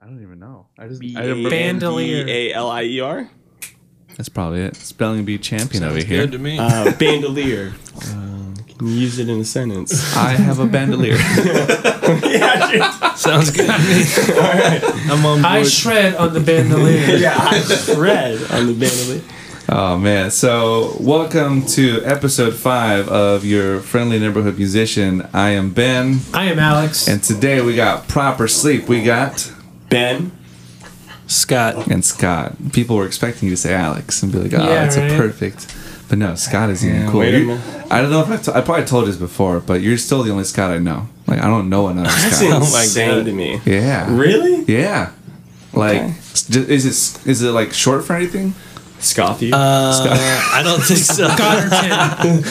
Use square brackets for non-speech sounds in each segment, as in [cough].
I don't even know. I just B I didn't- A N D Bandolier. A L I E R. that's probably it. Spelling bee champion over here. Good to me. Uh, bandolier. Can you use it in a sentence? I have a bandolier. yeah, [laughs] [laughs] Sounds good to me. I'm on board. I shred on the bandolier. [laughs] yeah. I shred on the bandolier. oh man! So welcome to episode five of your friendly neighborhood musician. I am Ben, I am Alex. and today we got Propersleep. We got Ben. Scott. and Scott. People were expecting you to say Alex and be like, "Oh, Yeah, that's right. a perfect." But no, Scott is even Yeah, cool. wait a You- minute. I don't know if I, t- I probably told you this before, but you're still the only Scott I know. Like I don't know another [laughs] That's Scott. Oh my insane God. to me. Yeah. Really? Yeah. Like, Okay. s- is it is it like short for anything? Scotty. Uh, [laughs] I don't think so. Scotterton.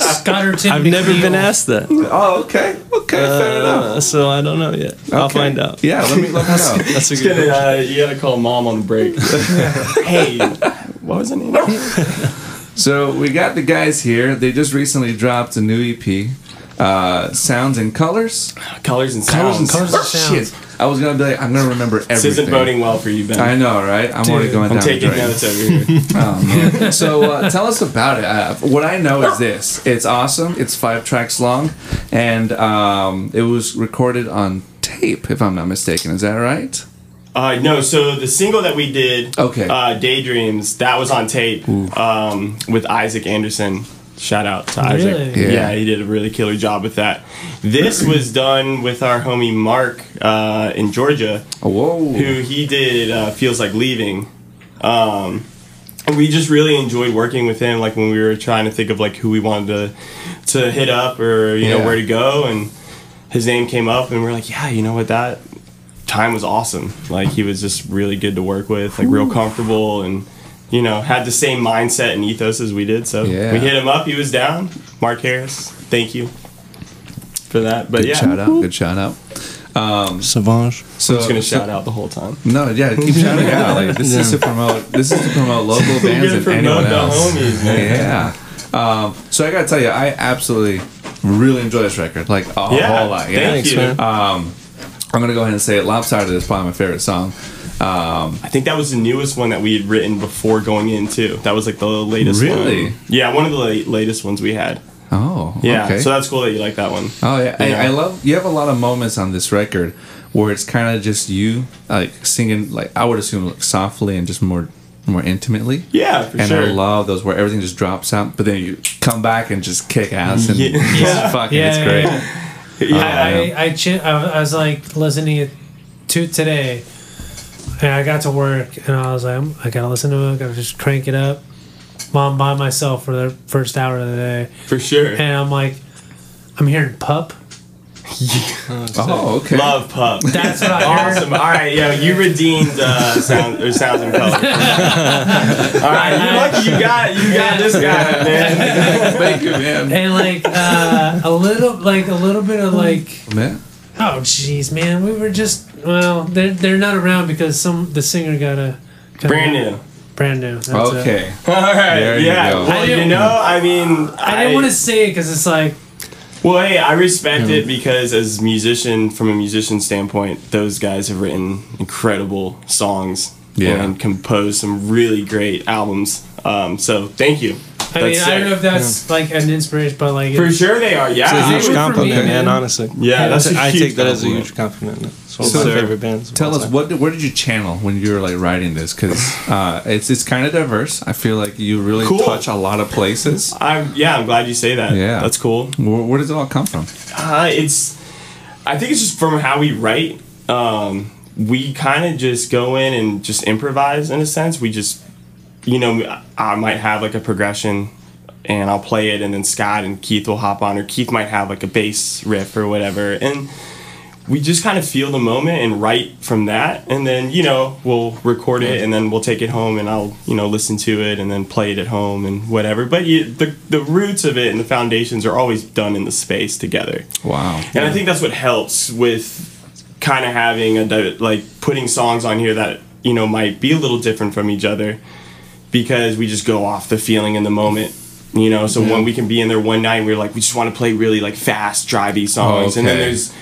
Scotterton. I've never been asked that. Oh, okay, okay, fair enough. Uh, so I don't know yet. I'll Okay. find out. Yeah, let me let me [laughs] know. That's a good gonna, uh, you gotta call mom on the break. [laughs] hey, what was the name? So we got the guys here. They just recently dropped a new EP, uh, Sounds and Colors. Colors and Colors sounds. Colors and Oh, Sounds. Shit. I was gonna be like, I'm gonna remember everything. This isn't boding well for you, Ben. I know, right? I'm already going I'm down. taking notes over here. [laughs] Oh so uh, tell us about it. Uh, what I know is this: it's awesome. It's five tracks long, and um, it was recorded on tape, if I'm not mistaken. Is that right? Uh, no, so the single that we did, Okay. uh, Daydreams, that was on tape um, with Isaac Anderson. Shout out to Isaac. Really? Yeah. Yeah. he did a really killer job with that. This [clears throat] was done with our homie Mark uh, in Georgia, Whoa! who he did uh, Feels Like Leaving. Um, and we just really enjoyed working with him, like when we were trying to think of like who we wanted to to hit up or you know Yeah. where to go, and his name came up, and we are like, yeah, you know what, that time was awesome. Like he was just really good to work with, like real comfortable, and you know had the same mindset and ethos as we did. So Yeah. we hit him up, he was down. Mark Harris, thank you for that. But Good yeah, shout out. Good shout out. Um, Sauvage. so I'm just gonna so- shout out the whole time. No, yeah, keep [laughs] shouting out. Like this is to promote. This is to promote local [laughs] bands gotta and anyone the else. homies, man. Yeah. Um, so I gotta tell you, I absolutely really enjoy this record. Like a Yeah, whole lot. Yeah. thank Thanks, you. man. Um, I'm gonna go ahead and say it. Lopsided is probably my favorite song. Um, I think that was the newest one that we had written before going in too. That was like the latest Really? one. Yeah, one of the la- latest ones we had. oh, Yeah, Okay. so that's cool that you like that one. Oh yeah, Yeah. I, I love. You have a lot of moments on this record where it's kind of just you, like singing, like I would assume, like, softly and just more, more intimately. Yeah, for and sure. And I love those where everything just drops out, but then you come back and just kick ass and Yeah. just [laughs] Yeah. fucking, Yeah, it's yeah, great. yeah. yeah, I, I, I, chi- I, I was like listening to today, and I got to work, and I was like, I'm- I gotta listen to it. I gotta just crank it up. Mom by myself for the first hour of the day, for sure. and I'm like, I'm hearing pup. Oh, okay. Love pup. That's what I heard. Awesome. All right, yo, you redeemed uh, sound or sounds and colors. [laughs] All right, you lucky you got you got this guy, man. Thank you, man. And like uh, a little, like a little bit of like, man. Oh jeez, man, we were just well, they're they're not around because some the singer got a Brand new. brand new. That's it. Okay. [laughs] All right, There you yeah. go. Well, I you didn't- know, I mean, I didn't want to say it because it's like Well, hey, I respect it because as musician, from a musician standpoint, those guys have written incredible songs Yeah. and composed some really great albums. Um, so thank you. I mean, That's I don't know if that's like an inspiration, but like For sure they are. Yeah, It's a they huge compliment, me, man. man. Honestly. Yeah, that's a I huge take that as a huge compliment. It's one So- of my favorite bands. Tell us time. what did, what did you channel when you were like writing this? Because uh, it's it's kind of diverse. I feel like you really Cool. touch a lot of places. I'm yeah, I'm glad you say that. Yeah. that's cool. Where, where does it all come from? Uh, it's, I think it's just from how we write. Um, we kind of just go in and just improvise in a sense. We just, you know, I might have like a progression and I'll play it, and then Scott and Keith will hop on, or Keith might have like a bass riff or whatever. And we just kind of feel the moment and write from that. And then, you know, we'll record it and then we'll take it home and I'll, you know, listen to it and then play it at home and whatever. But you, the, the roots of it and the foundations are always done in the space together. Wow. And I think that's what helps with kind of having a like putting songs on here that you know might be a little different from each other because we just go off the feeling in the moment. You know, so when we can be in there one night, and we're like, we just want to play really like fast, drivey songs, and then there's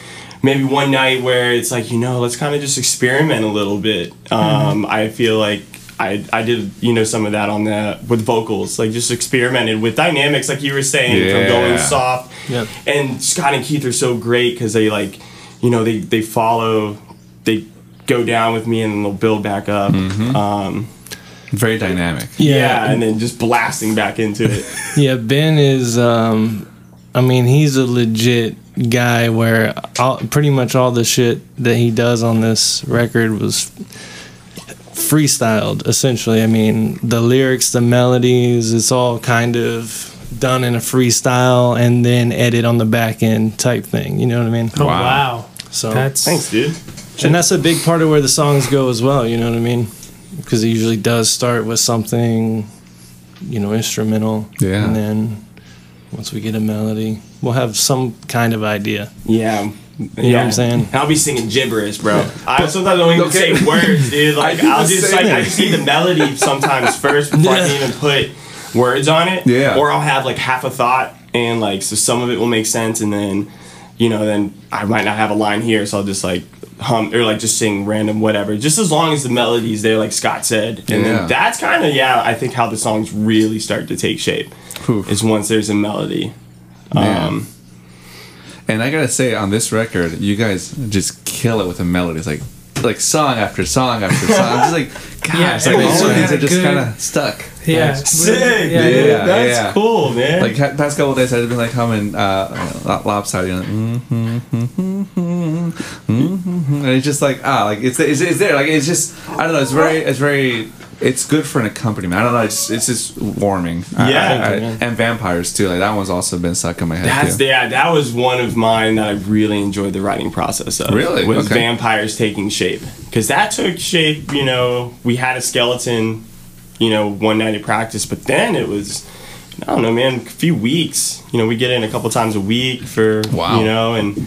maybe one night where it's like you know let's kind of just experiment a little bit. Um, I feel like. I, I did you know some of that on the with vocals like just experimented with dynamics like you were saying from going soft Yeah. and Scott and Keith are so great because they like, you know, they they follow, they go down with me and then they'll build back up. Um, Very dynamic. yeah. and then just blasting back into it. [laughs] Yeah, Ben is. Um, I mean, he's a legit guy. Where all, pretty much all the shit that he does on this record was freestyled. Essentially, I mean, the lyrics, the melodies, it's all kind of done in a freestyle and then edit on the back end type thing. You know what I mean? Oh Wow. wow, So that's Thanks, dude. and that's a big part of where the songs go as well. You know what I mean? Because it usually does start with something, you know, instrumental. Yeah. And then once we get a melody, we'll have some kind of idea. Yeah. You know what I'm saying? I'll be singing gibberish, bro. I sometimes don't even Okay. say words, dude. [laughs] Like I'll just same like I thing. just need the melody sometimes [laughs] first before I can even put words on it. Yeah. Or I'll have like half a thought and like so some of it will make sense and then you know then I might not have a line here so I'll just like hum or like just sing random whatever. Just as long as the melody's there, like Scott said. And Yeah. then that's kind of yeah I think how the songs really start to take shape Oof. is once there's a melody. Man. Um, And I gotta say, on this record, you guys just kill it with the melodies, like like song after song after song. I'm just like, [laughs] God, Yeah, it's like all of these are just kind of stuck. yeah, sick, yeah, dude. yeah, That's yeah. cool, man. Like ha- past couple of days, I've been like humming uh, uh, lopsided, you know, mm-hmm, mm-hmm, mm-hmm, mm-hmm, and it's just like ah, like it's, it's it's there, like it's just I don't know, it's very it's very it's good for an accompaniment. I don't know, it's it's just warming. Yeah. I- I- Yeah. and vampires too. Like that one's also been stuck in my head That's too. yeah, that was one of mine that I really enjoyed the writing process of. Really? was Okay. vampires taking shape because that took shape. You know, we had a skeleton, you know, one night at practice, but then it was. I don't know, man. A few weeks. You know, we get in a couple times a week for Wow. you know, and a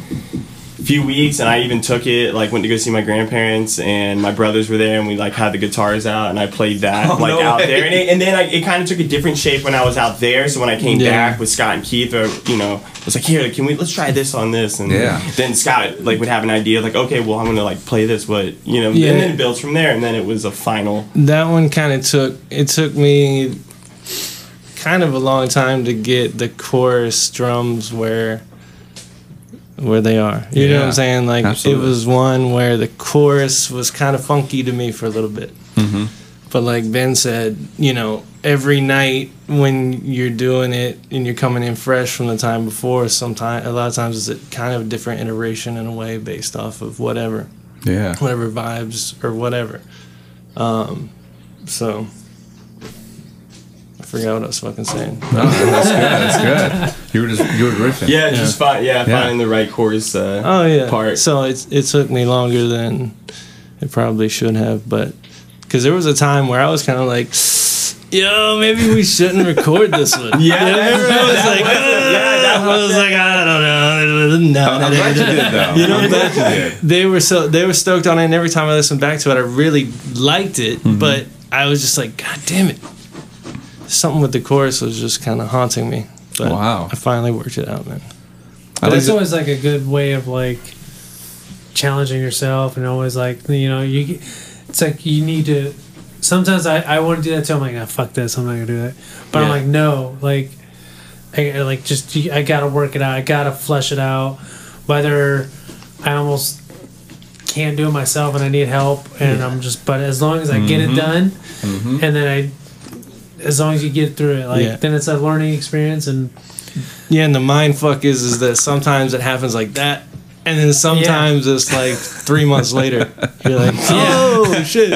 few weeks. And I even took it. Like, went to go see my grandparents, and my brothers were there, and we like had the guitars out, and I played that Oh, like no out way. there. And, it, and then I, it kind of took a different shape when I was out there. So when I came Yeah. back with Scott and Keith, or you know, I was like, here, can we let's try this on this, and Yeah. then Scott like would have an idea, like, okay, well, I'm gonna like play this, but you know, Yeah. and then it builds from there, and then it was a final. That one kind of took it took me kind of a long time to get the chorus drums where where they are. You know what I'm saying? Like absolutely. it was one where the chorus was kind of funky to me for a little bit. Mm-hmm. But like Ben said, you know, every night when you're doing it and you're coming in fresh from the time before, sometimes a lot of times it's a kind of a different iteration in a way based off of whatever Yeah. whatever vibes or whatever. Um, so forgot what I was fucking saying. [laughs] No, that's good. That's good. You were just you were riffing. Yeah, just find yeah, Yeah. finding the right chorus. Uh, Oh yeah. Part. So it it took me longer than it probably should have, but because there was a time where I was kind of like, yo, maybe we shouldn't record this one. [laughs] Yeah, You know, I was that like, was- yeah, that "Ah," was- I was like, I don't know. No, I'm glad you did though. [laughs] You know, I'm glad you did. they were so they were stoked on it and every time i listened back to it i really liked it Mm-hmm. but i was just like god damn it something with the chorus was just kind of haunting me but Wow. i finally worked it out man I That's like always like a good way of like challenging yourself and always like you know you. It's like you need to. Sometimes I, I want to do that too. I'm like, ah, fuck this. I'm not gonna do that. But I'm like, no, like, I I, like just I gotta work it out. I gotta flesh it out. Whether I almost can't do it myself and I need help, and I'm just. But as long as I get Mm-hmm. it done, and then I, as long as you get through it, like Yeah. then it's a learning experience and yeah and the mind fuck is is that sometimes it happens like that and then sometimes it's like three months later you're like [laughs] oh shit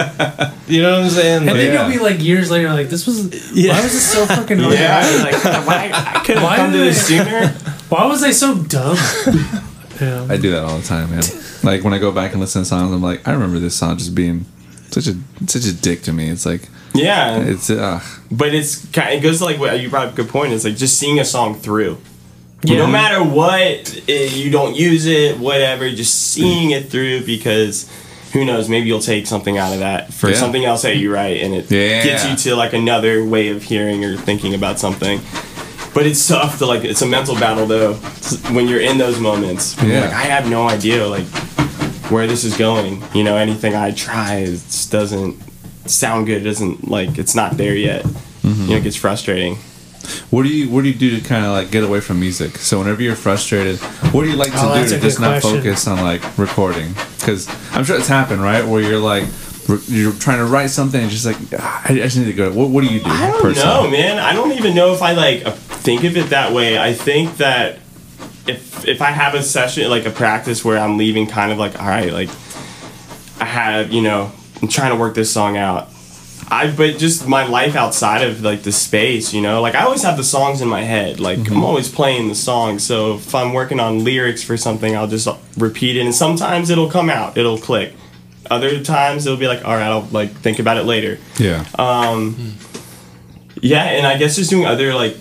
you know what i'm saying And Like, then Yeah. you'll be like years later, like this was. Yeah. Why was this so fucking hard? yeah, like why I could Why have come to did this sooner. [laughs] Why was I so dumb? [laughs] yeah. I do that all the time, man. Like when I go back and listen to songs, I'm like, I remember this song just being such a such a dick to me. It's like Yeah, it's uh, but it's kind. It goes to like what you brought up a good point. It's like just seeing a song through. Yeah. No matter what, you don't use it, whatever. Just seeing it through because who knows? Maybe you'll take something out of that for Yeah. something else that you write, and it Yeah. gets you to like another way of hearing or thinking about something. but it's tough to like. It's a mental battle though when you're in those moments. Yeah. Like I have no idea like where this is going. You know, anything I try it doesn't sound good. It doesn't like it's not there yet. Mm-hmm. You know, it gets frustrating. What do you What do you do to kind of like get away from music? So whenever you're frustrated, what do you like to Oh, do to just good not question. focus on like recording? Because I'm sure it's happened, right? Where you're like you're trying to write something and just like "Ah, I, I just need to go. What What do you do? I don't personally? know, man. I don't even know if I like uh, think of it that way. I think that if if I have a session like a practice where I'm leaving kind of like all right, like I have, you know, I'm trying to work this song out. I but just my life outside of like the space, you know, like I always have the songs in my head. Like I'm always playing the song. So if I'm working on lyrics for something, I'll just repeat it, and sometimes it'll come out, it'll click. Other times it'll be like, all right, I'll like think about it later. Yeah. Um Yeah, and I guess just doing other like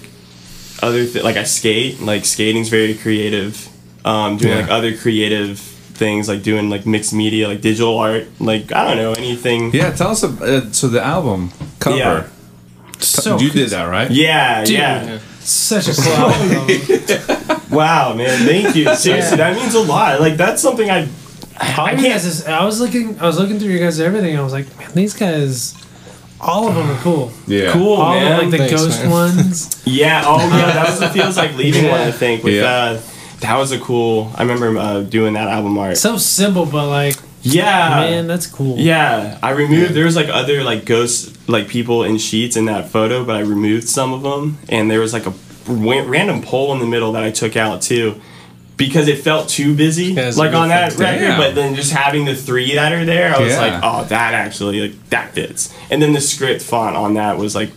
other th- like I skate. Like skating's very creative. Um, doing Yeah. like other creative things, like doing like mixed media, like digital art. Like I don't know anything. yeah. Tell us. ab- Uh, so the album cover. Yeah. So you did that, right? Yeah, Dude. yeah. Such a cool [laughs] album. Wow, man, thank you. [laughs] Seriously, that means a lot. Like that's something I. All I can't. is, I was looking I was looking through your guys' everything. I was like, man, these guys, all of them are cool. Yeah. Cool, All man. of like the Thanks, ghost man. ones. Yeah. Oh, yeah. That was the feels like leaving one. I think with Yeah. uh, that was a cool. I remember uh, doing that album art. So simple, but like, yeah. man, that's cool. Yeah, I removed. There was like other like ghosts, like people in sheets in that photo, but I removed some of them, and there was like a random pole in the middle that I took out too, because it felt too busy, Yeah, like on that thing. record. Damn. But then just having the three that are there, I was Yeah. like, oh, that actually like that fits. And then the script font on that was like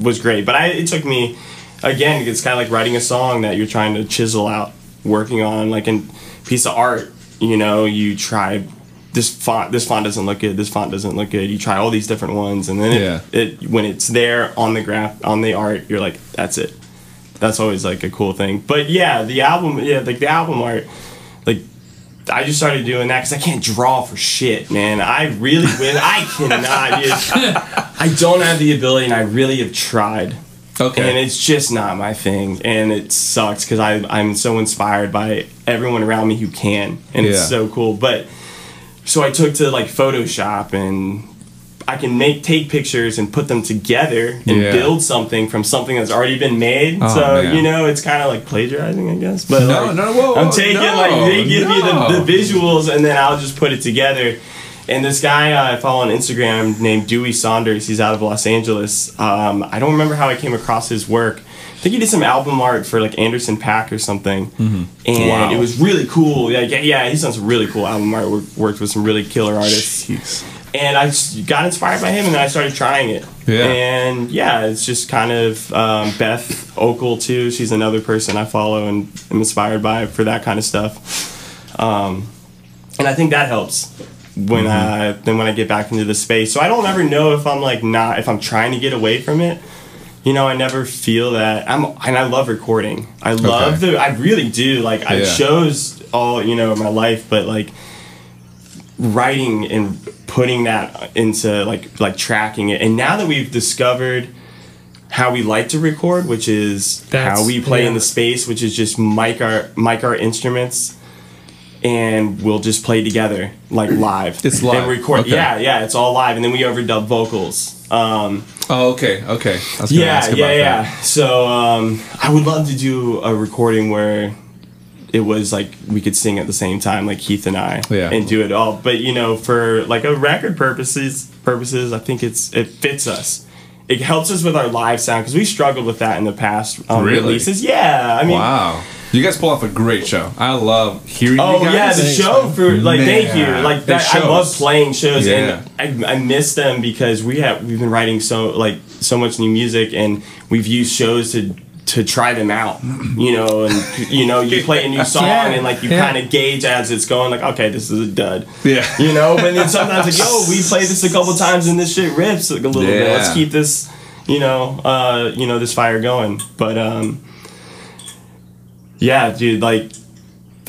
was great, but I it took me again. It's kind of like writing a song that you're trying to chisel out, working on like a piece of art. You know, you try this font. This font doesn't look good. This font doesn't look good. You try all these different ones, and then it, Yeah. it when it's there on the graph on the art, you're like, that's it. That's always like a cool thing. But yeah, the album, yeah, like the album art, like I just started doing that because I can't draw for shit, man. I really [laughs] win. I cannot. dude. [laughs] I don't have the ability, and I really have tried, Okay. and it's just not my thing, and it sucks because I I'm so inspired by everyone around me who can, and Yeah. it's so cool. But so I took to like Photoshop and. I can make take pictures and put them together and Yeah. build something from something that's already been made. Oh, so man. you know, it's kind of like plagiarizing, I guess. But No, like, no, whoa, I'm taking no, like they give me the, the visuals and then I'll just put it together. And this guy uh, I follow on Instagram named Dewey Saunders, he's out of Los Angeles. Um, I don't remember how I came across his work. I think he did some album art for like Anderson .Paak or something, and Wow. it was really cool. Yeah, yeah, yeah, he's done some really cool album art. Worked with some really killer artists Jeez. And I got inspired by him, and then I started trying it. Yeah. And yeah, it's just kind of um, Beth Okel too. She's another person I follow and am inspired by for that kind of stuff. Um, and I think that helps when I then when I get back into the space. So I don't ever know if I'm like not if I'm trying to get away from it. You know, I never feel that I'm, and I love recording. I love Okay. the, I really do. Like, I Yeah. shows all you know my life, but like writing and putting that into like like tracking it and now that we've discovered how we like to record which is That's- how we play in the space which is just mic our mic our instruments and we'll just play together like live It's live. and record Okay. yeah yeah it's all live and then we overdub vocals um Oh, okay, okay. I was yeah ask yeah yeah that. so um i would love to do a recording where it was like we could sing at the same time like keith and i Yeah. and do it all but you know for like a record purposes purposes i think it's it fits us it helps us with our live sound because we struggled with that in the past um, Really? releases yeah i mean Wow. You guys pull off a great show. I love hearing Oh you guys. yeah, the Thanks, show man. for like thank you like that. I love playing shows Yeah. and I, I miss them because we have we've been writing so like so much new music and we've used shows to to try them out, you know, and you know you play a new [laughs] song Yeah, and like you yeah. kind of gauge as it's going like okay this is a dud, Yeah. you know, but then sometimes like yo we played this a couple times and this shit rips like, a little bit. Let's keep this you know uh you know this fire going, but um yeah dude like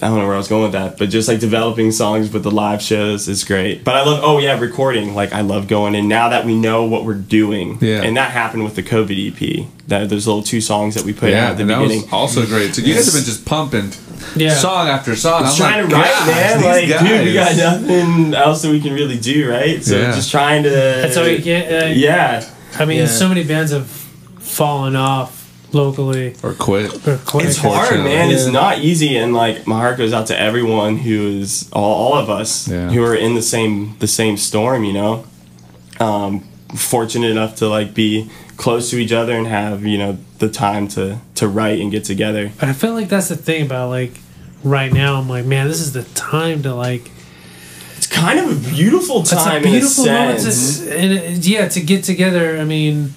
I don't know where I was going with that, but just like developing songs with the live shows is great. But I love, oh yeah, recording. Like I love going in now that we know what we're doing. Yeah. And that happened with the COVID EP. That those little two songs that we put Yeah, out at the and that beginning. was also great. So you guys have been just pumping Yeah. song after song. Just I'm trying like, to write, "Gosh, man. these Like, dude, we got nothing else that we can really do, right? So Yeah. just trying to. That's how you get. Uh, Yeah. I mean, Yeah. so many bands have fallen off locally or quit. or quit. It's hard, Unfortunately. man. It's not easy, and like my heart goes out to everyone who is all, all of us Yeah. who are in the same the same storm. You know, um, fortunate enough to like be close to each other and have you know the time to to write and get together. But I feel like that's the thing about like right now. I'm like, man, this is the time to like. It's kind of a beautiful time. It's a beautiful moment, to, and it, yeah, to get together. I mean,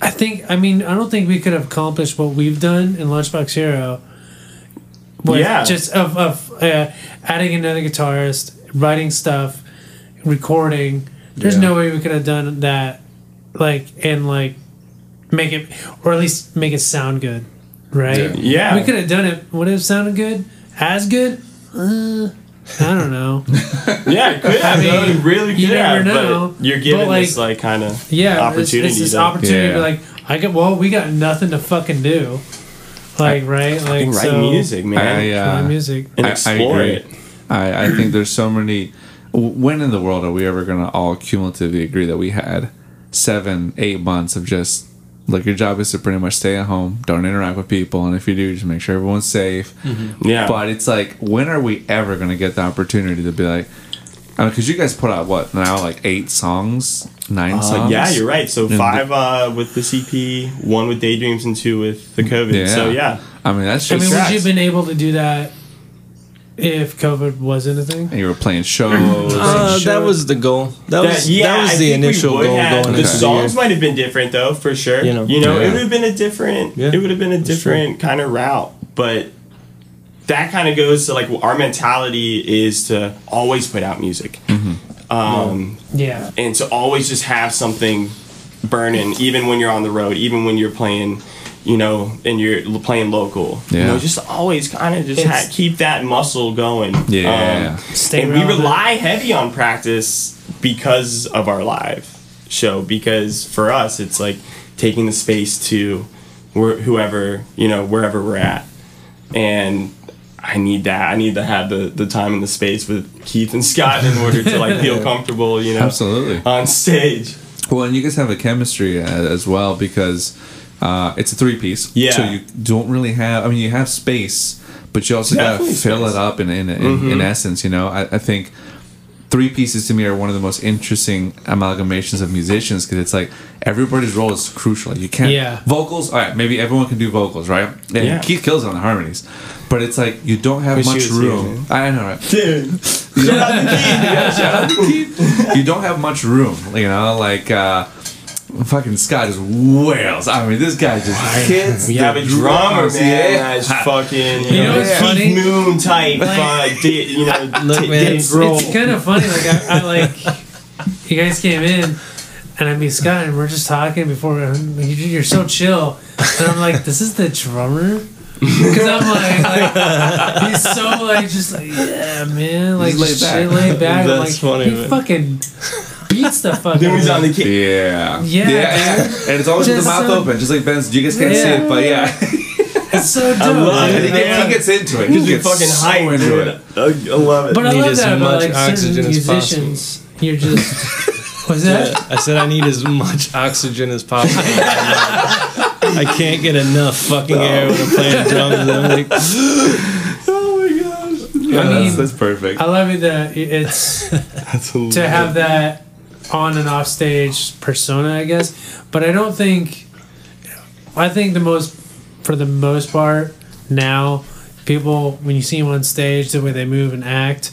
I think. I mean, I don't think we could have accomplished what we've done in Lunchbox Hero. With Yeah. just of of uh, adding another guitarist, writing stuff, recording. There's Yeah. no way we could have done that, like and like make it or at least make it sound good, right? Yeah. we could have done it. Would it have sounded good? As good? Uh, I don't know. [laughs] Yeah, it could have. I mean, though. It really you could never have. know. But you're given But, like, this like kind of Yeah, opportunity. It's, this to opportunity to Yeah. be like, I get well, we got nothing to fucking do, like right, like fucking write so, music, man, I, uh, write music. and I- I explore agree. it. I, I think there's so many. When in the world are we ever going to all cumulatively agree that we had seven, eight months of just like your job is to pretty much stay at home, don't interact with people, and if you do, just make sure everyone's safe. Yeah, But it's like, when are we ever going to get the opportunity to be like, because you guys put out what now, like eight songs, nine Uh, songs? yeah, you're right. So And five uh, with the CP, one with Daydreams, and two with the COVID. Yeah. So yeah, I mean, that's just. I mean, would you have been able to do that if COVID wasn't a thing? and you were playing shows. Uh, and that was the goal. That was That- yeah, that was I the initial goal have. going The songs year. might have been different though, for sure. You know. you know, Yeah. it would have been a different. Yeah. It would have been a different kind of route, but that kind of goes to like our mentality is to always put out music, um, Yeah, and to always just have something burning, even when you're on the road, even when you're playing. You know, and you're playing local. You know, just always kind of just ha- keep that muscle going. Yeah. Um, Stay and we relevant. rely heavy on practice because of our live show because for us it's like taking the space to where, whoever you know wherever we're at and i need that i need to have the, the time and the space with keith and scott in order to like feel [laughs] comfortable you know Absolutely. on stage Well, and you guys have a chemistry uh, as well because uh, it's a three piece. Yeah. So you don't really have. I mean, you have space, but you also gotta fill space. it up in in, in, in essence. You know, I, I think three pieces to me are one of the most interesting amalgamations of musicians because it's like everybody's role is crucial. You can't Yeah. vocals. All right, maybe everyone can do vocals, right? And Yeah. Keith kills it on the harmonies, but it's like you don't have Wish much here, room. I know, right? [laughs] dude You don't, [laughs] you don't have much room, you know, like uh fucking Scott just wails. I mean this guy just hits we have a drummer drums, man yeah. that's fucking you, You know, know funny? moon type uh, di- you know [laughs] Look, man, Grohl. it's kind of funny. Like I, I like [laughs] you guys came in. And I meet Scott, and we're just talking before. You're you're so chill, and I'm like, "This is the drummer," [laughs] because I'm like, like, he's so like, just like, yeah, man, like laid back. laid back. I'm That's like, funny, he man. fucking beats the fucking. then he's on the key Yeah. Yeah, yeah. And it's always with Just the mouth so- open, just like Ben's. You guys can't see Yeah. it, but yeah. [laughs] It's so dope. love and dude. he, gets, he gets into it. He gets fucking so hype, into dude. it. I I love it. But I Need love as that about much like certain oxygen as possible. musicians. You're just. [laughs] What's that? I said I need as much oxygen as possible. I can't get enough fucking air when I'm playing drums. I'm like, [gasps] Oh my gosh. Yeah, I that's, mean- that's perfect. I love it that it's [laughs] to have that on and off stage persona, I guess. But I don't think. I think the most, for the most part, now people when you see them on stage, the way they move and act,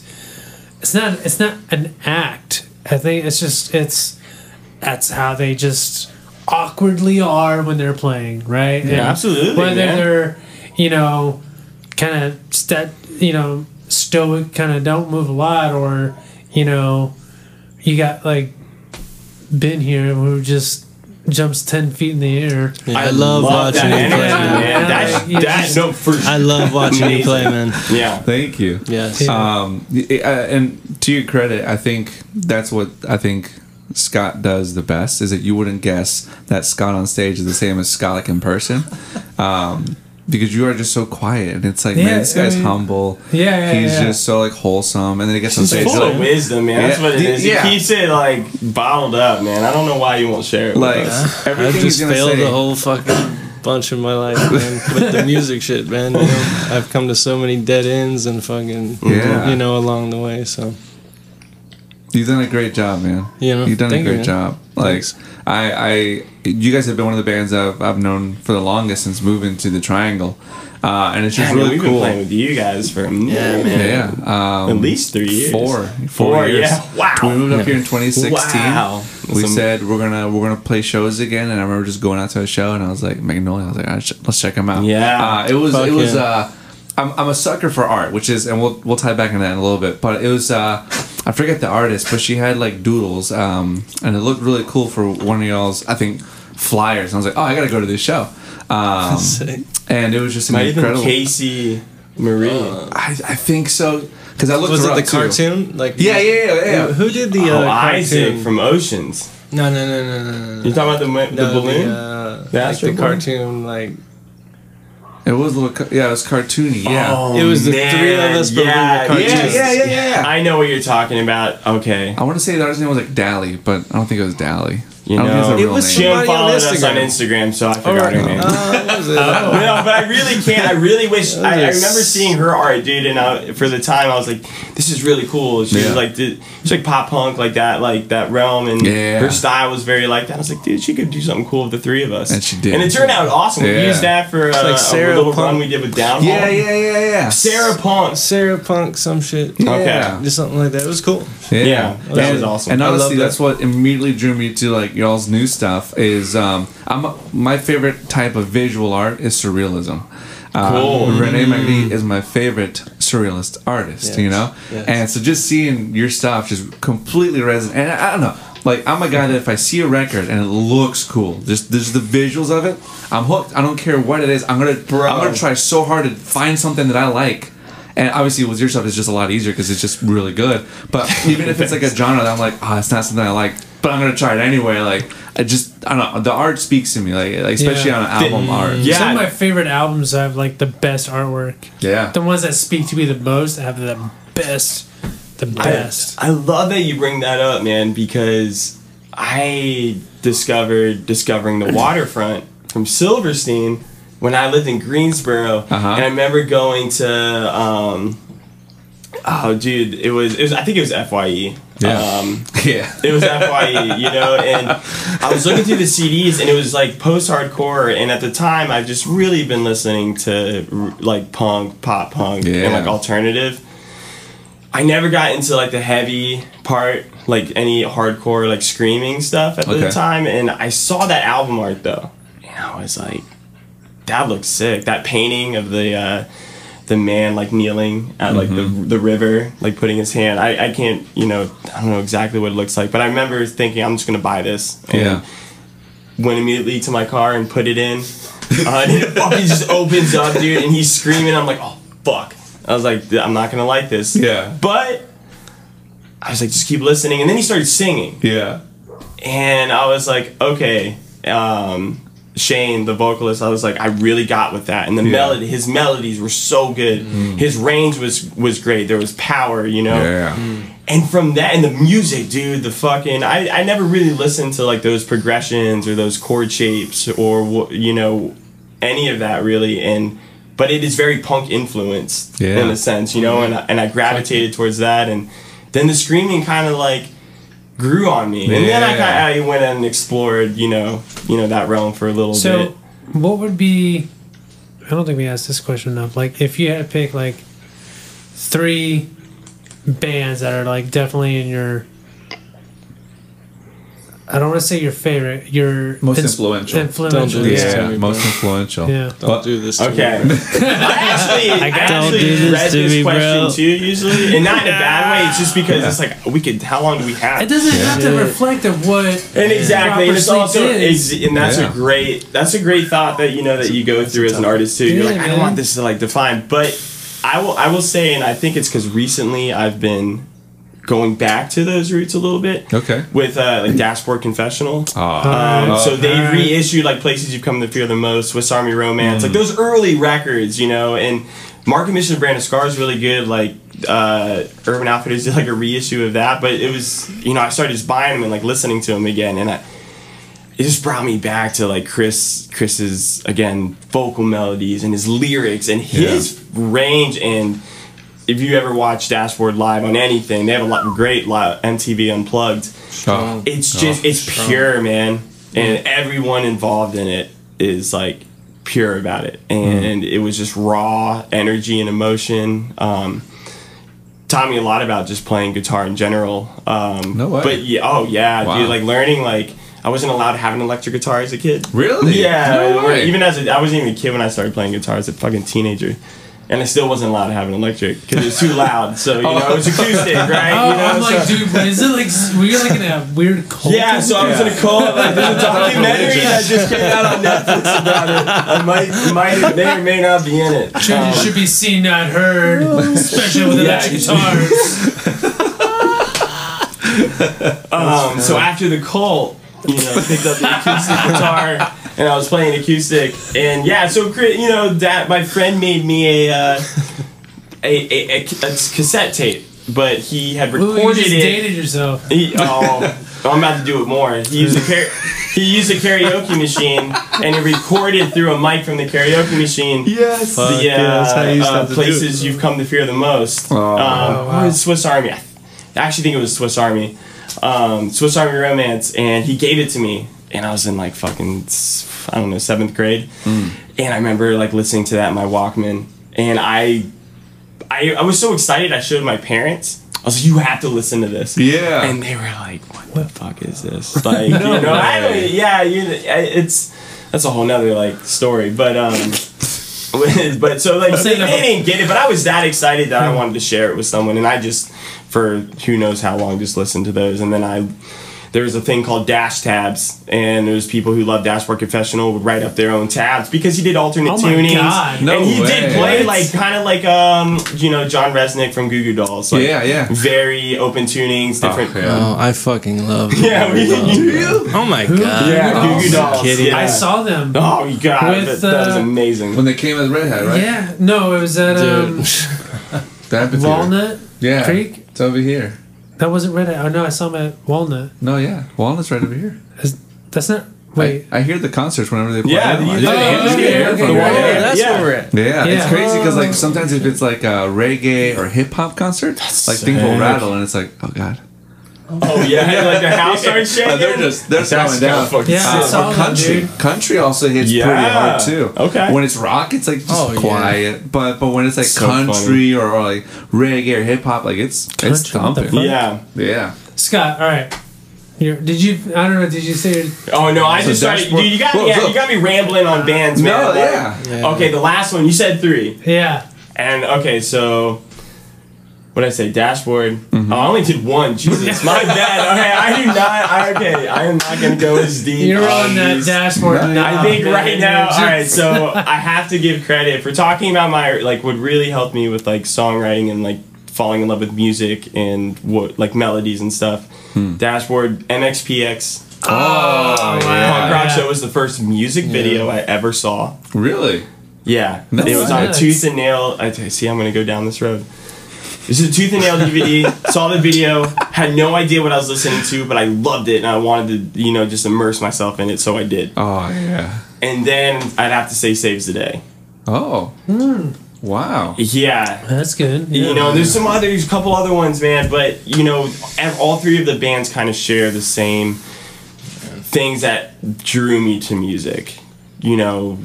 it's not. It's not an act. I think it's just it's. That's how they just awkwardly are when they're playing, right? And absolutely, Whether man. they're, you know, kind of st- you know, stoic, kind of don't move a lot, or you know, you got like Ben here and we were just jumps ten feet in the air. I, love, watching that you play, energy, man. man. That's Yeah, that's yeah. no for I love watching you play, man. yeah. Thank you. Yes. Um, uh, and to your credit, I think that's what I think Scott does the best is that you wouldn't guess that Scott on stage is the same as Scott like in person. Um, because you are just so quiet, and it's like, Yeah, man, this I guy's mean- humble. Yeah, yeah, he's yeah. just so like wholesome, and then he gets on He's stage. full like, of wisdom, man. That's what it is. Yeah. He keeps it like bottled up, man. I don't know why you won't share it. with like us. I [laughs] everything he's just gonna failed say. a whole fucking bunch in my life, man. [laughs] with the music shit, man. You know, I've come to so many dead ends and fucking, Yeah. you know, along the way. So You've done a great job, man. You know, you've done a thank you, great man. job. Like Thanks. I, I, you guys have been one of the bands I've, I've known for the longest since moving to the Triangle, uh, and it's just Yeah, man, really we've cool. been playing with you guys for a minute. man. Yeah, um, At least three years. Four, four, Four, years. yeah. Wow. We moved up here in 2016. Wow. We Some- said we're gonna we're gonna play shows again, and I remember just going out to a show, and I was like Magnolia. I was like, "Ah, let's check them out. Yeah. uh, it was Fuck it was. yeah. Uh, I'm, I'm a sucker for art, which is, and we'll we'll tie back into that in a little bit. But it was, uh, I forget the artist, but she had like doodles, um, and it looked really cool for one of y'all's, I think, flyers. And I was like, oh, I gotta go to this show. Um, [laughs] and it was just an Might have been incredible. Casey Marie. I, I think so because I looked was her it the up, too. cartoon? Like Yeah, yeah, yeah, yeah. Who, who did the oh, uh, Isaac from Oceans. no, no, no, no, no, no. You talking about the, the No, balloon? uh, The like the cartoon, like It was a little, yeah, it was cartoony, yeah. Oh, It was the three of us, but we were yeah, cartoons. yeah, Yeah, yeah, yeah, yeah. I know what you're talking about. Okay. I want to say the artist's name was like Dally, but I don't think it was Dally. You know, think It real was name. She Somebody on us on Instagram. Instagram, so I forgot her name. uh, what was [laughs] no, but I really can't. I really [laughs] wish. I, I remember seeing her art, dude, and I, for the time, I was like, "This is really cool." She Yeah. was like, she's like pop punk, like that, like that realm, and Yeah. her style was very like that. I was like, "Dude, she could do something cool with the three of us." And she did. and it turned out awesome. We Yeah. used that for uh, like Sarah a little Punk. run we did with Downfall. Yeah, yeah, yeah, yeah. Sarah Punk. Sarah Punk, some shit. Yeah. Okay. Just something like that. It was cool. Yeah, Yeah, that and, was awesome. And I honestly, love that's what immediately drew me to like y'all's new stuff. Is um, I'm my favorite type of visual art is surrealism. Uh, Cool. Rene Magritte is my favorite surrealist artist. Yes. You know, Yes. and so just seeing your stuff just completely resonate. And I, I don't know. Like I'm a guy that if I see a record and it looks cool, just there's the visuals of it, I'm hooked. I don't care what it is. I'm gonna Bro. I'm gonna try so hard to find something that I like. And obviously, with your stuff, it's just a lot easier because it's just really good. But even if it's like a genre that I'm like, oh, it's not something I like, but I'm gonna try it anyway. Like, I just, I don't know. The art speaks to me, like, like especially Yeah. on an album art. Yeah. Some of my favorite albums have like the best artwork. Yeah. The ones that speak to me the most have the best, the best. I love that you bring that up, man, because I discovered discovering the [clears throat] waterfront from Silverstein when I lived in Greensboro, Uh-huh. and I remember going to. Um, oh, dude, it was it was I think it was Fye. Yeah. Um, [laughs] Yeah. it was Fye, you know, and I was looking through the CDs, and it was like post-hardcore, and at the time, I've just really been listening to like punk, pop punk, Yeah. and like alternative. I never got into like the heavy part, like any hardcore like screaming stuff at the time, and I saw that album art though, and I was like, that looks sick. That painting of the. Uh, the man like kneeling at like the the river, like putting his hand. I, I can't, you know, I don't know exactly what it looks like, but I remember thinking I'm just gonna buy this. And Yeah. Went immediately to my car and put it in. Uh, and it [laughs] fucking just opens up, dude, and he's screaming. I'm like, oh fuck. I was like, I'm not gonna like this. Yeah. But I was like, just keep listening, and then he started singing Yeah. and I was like, okay, um, Shane, the vocalist, I was like, I really got with that, and the Yeah. melody, his melodies were so good, mm. his range was was great. There was power, you know, Yeah. Mm. and from that and the music, dude, the fucking, I I never really listened to like those progressions or those chord shapes or you know any of that really, and but it is very punk influenced Yeah. in a sense, you know, and I, and I gravitated towards that, and then the screaming kind of like grew on me, and then I kind of went and explored, you know, you know that realm for a little So, bit. So, what would be? I don't think we asked this question enough. Like, if you had to pick like three bands that are like definitely in your. I don't want to say your favorite. Your Most ins- influential. Influential. Don't do this yeah. to me, Most bro. influential. Yeah. Don't But- do this. To Okay. Me. [laughs] I actually, I got- actually Don't do this read to this me, question bro. too, usually, and not in a bad way. It's just because it's like we could. How long do we have? It doesn't have to reflect of what. And exactly, and it's also, is. and that's Yeah. a great, that's a great thought that you know that you go through as an artist too. You're Yeah, like, I don't want this to like define, but I will, I will say, and I think it's because recently I've been going back to those roots a little bit. Okay. With uh, like Dashboard Confessional. Ah. Um, so they Alright. reissued like places you've come to fear the most, Swiss Army Romance, like those early records, you know. And Mark and Mission Brand of Scar is really good. Like uh, Urban Outfitters did like a reissue of that, but it was you know I started just buying them and like listening to them again, and I, it just brought me back to like Chris Chris's again vocal melodies and his lyrics and his range and. If you ever watch Dashboard live on anything, they have a lot great live MTV Unplugged Oh. it's just it's pure man and everyone involved in it is like pure about it and it was just raw energy and emotion um taught me a lot about just playing guitar in general um No way. but yeah oh yeah Wow. dude like learning like I wasn't allowed to have an electric guitar as a kid. Really? Yeah. No way. even as a, I wasn't even a kid when I started playing guitar. As a fucking teenager, and I still wasn't allowed to have an electric because it was too loud. So you know, it was acoustic, right? Oh, you know, I'm like, so- dude, but is it like s- were you like in a weird cult? Yeah, so I was in a cult. Like, there's a [laughs] documentary that just came out on Netflix about it. I might, might, may or may not be in it. Should, Um, should be seen, not heard, [laughs] especially with electric you guitars. [laughs] Um, so after the cult, you know, picked up the acoustic guitar and I was playing acoustic. And yeah, so you know, that my friend made me a uh, a, a, a, a cassette tape, but he had Ooh, you recorded just it. dated yourself. He, oh, I'm about to do it more. He used a car- he used a karaoke machine and he recorded through a mic from the karaoke machine. Yes. Fuck, the yeah, that's how you uh, used uh, have to do places you've come to fear the most. Oh. um, wow. was Swiss Army. I I actually think it was Swiss Army. Um, Swiss Army Romance, and he gave it to me, and I was in like fucking I don't know seventh grade, Hmm. and I remember like listening to that in my Walkman, and I, I, I was so excited. I showed my parents. I was like, "You have to listen to this." Yeah. and they were like, "What the fuck is this?" [laughs] Like, you know, I yeah, you, I- it's that's a whole nother like story, but um. [laughs] but so like [laughs] they, they didn't get it, but I was that excited that I wanted to share it with someone, and I just for who knows how long just listened to those, and then I there was a thing called dash tabs, and there was people who loved Dashboard Confessional would write up their own tabs because he did alternate Oh my tunings, God. No and he way. did play What? like kind of like um you know John Rzeznik from Goo Goo Dolls, like, Yeah, yeah. very open tunings, different. Oh, yeah. Oh, I fucking love. Yeah, we, Oh my god. yeah, Oh, Goo Goo Dolls. kidding. Yeah. I saw them. Oh, you god, With, that, that was uh, amazing. When they came as Red Hat, right? Yeah, no, it was at um, [laughs] Dude. The amphitheater. Walnut Yeah. Creek. It's over here. That wasn't Red Hat. Oh no, I saw them at Walnut. No, yeah. Walnut's right over here. Is- That's not. Wait. I, I hear the concerts whenever they play. Yeah, them. you I did. just- Oh, I just okay, okay, right. Yeah, that's Yeah. where we're at. Yeah, it's crazy because like sometimes if it's like a reggae or hip hop concert, like things will rattle and it's like, oh god, Oh yeah, [laughs] like the house starts shaking. Uh, they're just they're That's throwing down. Yeah, I Uh, saw country, dude. country also hits Yeah. pretty hard too. Okay. when it's rock, it's like just Oh, yeah. quiet. But but when it's like So country or, or like reggae or hip hop, like it's it's Country, what the thumping. Yeah. Yeah. Scott, all right. You're, did you? I don't know. Did you say? Oh no, I So just started. Dude, you got Whoa, me. Yeah, whoa. you got me rambling on bands, man. No, Like, yeah. Yeah. Okay, the last one you said three, yeah. and okay, so what I say? Dashboard. Mm-hmm. Oh, I only did one. Jesus, [laughs] my bad. Okay, I do not. I, okay, I am not gonna go as deep. You're on that dashboard No, now. I think man. right now, You're all right. So [laughs] I have to give credit for talking about my like what really helped me with like songwriting and like falling in love with music and what like melodies and stuff. Dashboard MXPX. Oh, wow. Punk Rock Yeah. Show was the first music video I ever saw. Really? Yeah, No it was on way. Tooth and Nail. I see. I'm gonna go down this road. This is a Tooth and Nail DVD. saw the video. Had no idea what I was listening to, but I loved it, and I wanted to, you know, just immerse myself in it. So I did. Oh yeah. And then I'd have to say Saves the Day. Oh. Hmm. Wow. Yeah. That's good. Yeah. You know, there's some other, there's a couple other ones, man. But you know, ev- all three of the bands kind of share the same things that drew me to music. You know,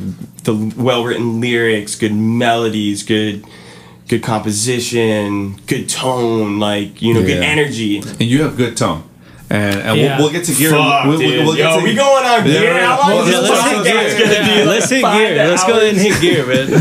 the well-written lyrics, good melodies, good, good composition, good tone, like you know, good energy. And you have good tone. And, and Yeah. we'll, we'll get to gear. Fuck, we'll, dude. we'll, we'll get Yo, to, we going on Yeah, gear? How long well, is yeah, let's go podcast gear. Yeah, Like let's hit five gear. Let's go ahead and hit gear, man. Yo,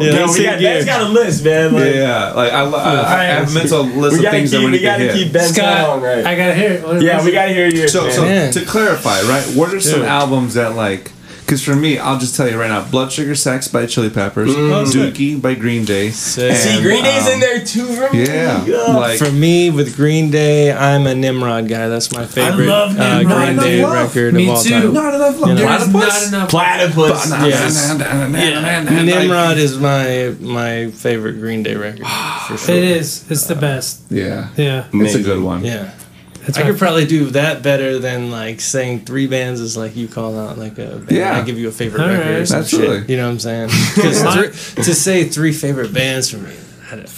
Yeah, yo, let's we hit got, gear. Ben's got a list, man. Like, Yeah, like I, I, I have a mental list we of gotta things keep, that we we need gotta hit. keep Ben's Scott, song right. I gotta hear it. Yeah, we gotta hear yours. So, man. so Man. to clarify, right? What are some albums that like? Because for me, I'll just tell you right now: Blood Sugar Sex by Chili Peppers, Dookie by Green Day. Sick. See, Green Day's um, in there too for me. Yeah, Yeah. like For me, with Green Day, I'm a Nimrod guy. That's my favorite love uh, Nimrod. Green Not Day enough love. record Me of all too. time. not enough love. You know, There's Platypus? not enough. Platypus. Yes. Like- Nimrod is my my favorite Green Day record for [sighs] sure. It is. It's the best. Yeah, Yeah. it's a good one. Yeah. It's I my could probably do that better than like saying three bands is like you call out like a band. Yeah. I give you a favorite All record or right. some Absolutely. shit. You know what I'm saying? Because to say three favorite bands for me, I, don't-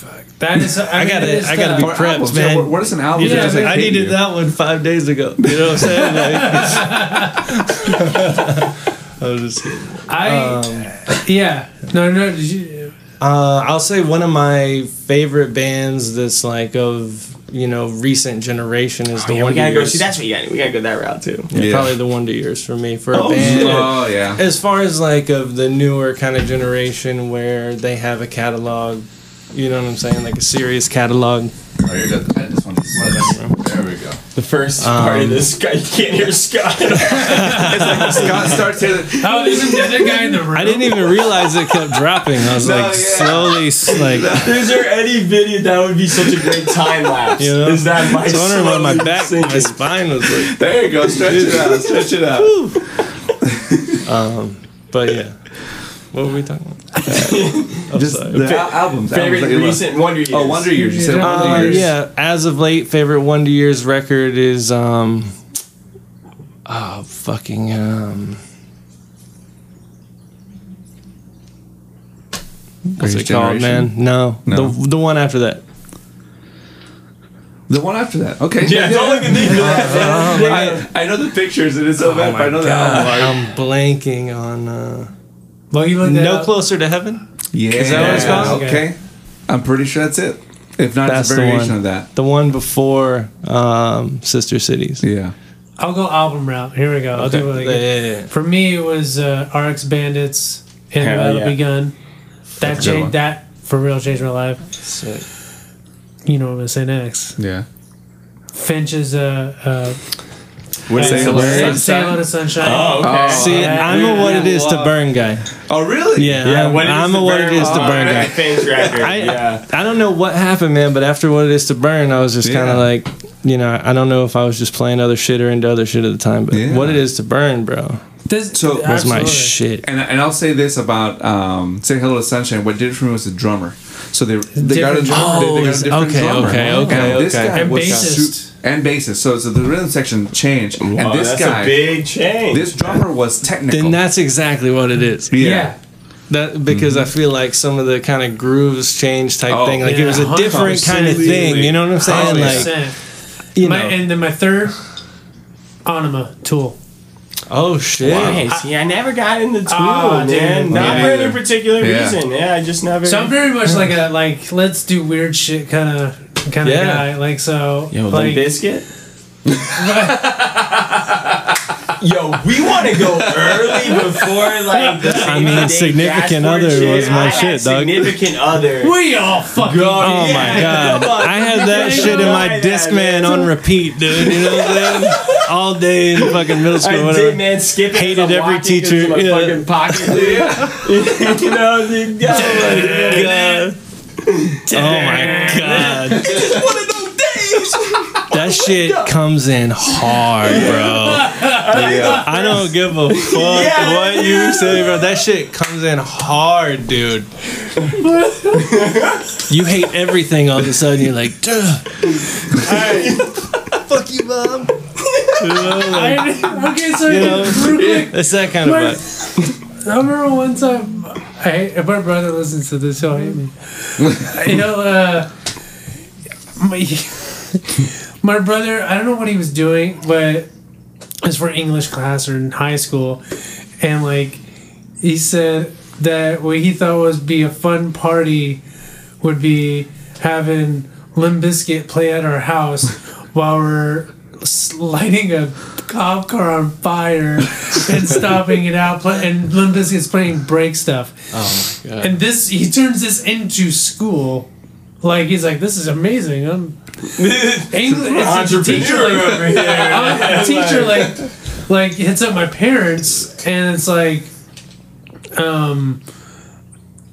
That is. I, I gotta- it is I gotta be Or prepped, albums, man. Yeah, what, what is an album? Yeah, just, like, I needed you? that one five days ago. You know what I'm saying? Like, [laughs] [laughs] I was just kidding. I. yeah. No, no. Did you? Uh, I'll say one of my favorite bands that's like of you know recent generation is Oh, the yeah, we gotta go. See, that's what you got. We gotta go that route too. Yeah, Yeah. Probably the Wonder Years for me for a Oh, band. shit. Oh yeah. As far as like of the newer kind of generation where they have a catalog, you know what I'm saying, like a serious catalog. Oh, you're good. I just want There we go. The first part of Um, this guy, you can't hear Scott. [laughs] like Scott starts here. Oh, isn't the other guy in the room? I didn't even realize it kept dropping. I was No, like yeah. slowly, like Is there any video that would be such a great time lapse? you know. Is that my I was wondering why my slowly back, my spine was like. There you go. Stretch it out. Stretch it out. Um, but yeah, what were we talking about? [laughs] Just sorry. the al- albums. albums Favorite that you love. recent Wonder Years. Oh, Wonder Years. You said Yeah. Wonder Uh, Years. yeah, as of late, favorite Wonder Years record is um, oh fucking um, what's Greatest it called, Generation? man? No, No. the the one after that. The one after that. Okay. Yeah, don't look at me [laughs] that. [laughs] I, I know the pictures. It is so bad, but I know the album. I'm blanking on uh, Well, you looked No up. Closer to Heaven. Yeah. Is that what it's called? Okay. I'm pretty sure that's it. If not, That's it's a the variation one. of that. The one before um, Sister Cities. Yeah. I'll go album route. Here we go. I'll do it Yeah, again. yeah, yeah. For me, it was uh, RX Bandits and Hell yeah. Begun. That That's a good one. changed. That for real changed my life. Sick. You know what I'm gonna say next. Yeah. Finch's uh, uh, What Say is hello. it? Say, Say Hello to Sunshine. Oh, okay. Oh. See, Yeah, I'm a what it is to burn guy. Oh, really? Yeah, Yeah, I'm, what I'm a what it burn- to burn guy. [laughs] Finch record. I, yeah. I don't know what happened, man, but after what it is to burn, I was just kind of like, you know, I don't know if I was just playing other shit or into other shit at the time, but what it is to burn, bro, This, So- was my shit. And, and I'll say this about um, "Say Hello to Sunshine." What did it for me was the drummer. So they they got a Different drummer. they, they got a different Okay, drummer. okay, okay, And this okay. guy And was bassist. su- and bassist. So, so the rhythm section changed, Wow, and this that's guy, a big change. this drummer was technical. Then that's exactly what it is. Yeah. That because I feel like some of the kind of grooves change type Oh, thing. Like it was a different kind of thing. You know what I'm saying? Like 100%. you my, know. and then my third, Ænima Tool. Oh shit. Hey, see, I never got into Tool, Ah, man. dude. Not Me for any particular Yeah. reason. Yeah, I just never. So I'm very much like a like let's do weird shit kind of kind of Yeah. guy. Like so, Yo, like Limp Bizkit. [laughs] [laughs] Yo, we want to go early before like. The I mean, Significant dashboard Other was my I shit, dog. Significant other. we all fucking. Oh Yeah, my god! I had that shit in my can't disc man on repeat, dude. You know what I'm saying? All day in fucking middle school, I whatever. did, man. Skip it. Hated every teacher, of My yeah. fucking pocket, dude. [laughs] you know, dude. [laughs] Oh my god. Oh my god! It's one of those days. That shit comes in hard, bro. [laughs] [laughs] I don't give a fuck Yeah. what you say, bro. That shit comes in hard, dude. You hate everything all of a sudden. You're like, duh. Fuck you, mom. You know, [laughs] like, I, okay, so You know? real quick, it's that kind of My- vibe. I remember one time. I if my brother listens to this, he'll hate me. [laughs] you know, uh, my my brother. I don't know what he was doing, but it was for English class or in high school, and like he said that what he thought was be a fun party would be having Limp Bizkit play at our house while we're lighting a cop car on fire and stopping it out play, and Limp Bizkit's playing break stuff. Oh my god. And this he turns this into school. Like he's like, this is amazing. I'm [laughs] English it's a teacher Entrepreneur like over here. [laughs] I'm a teacher like like hits up my parents, and it's like, um,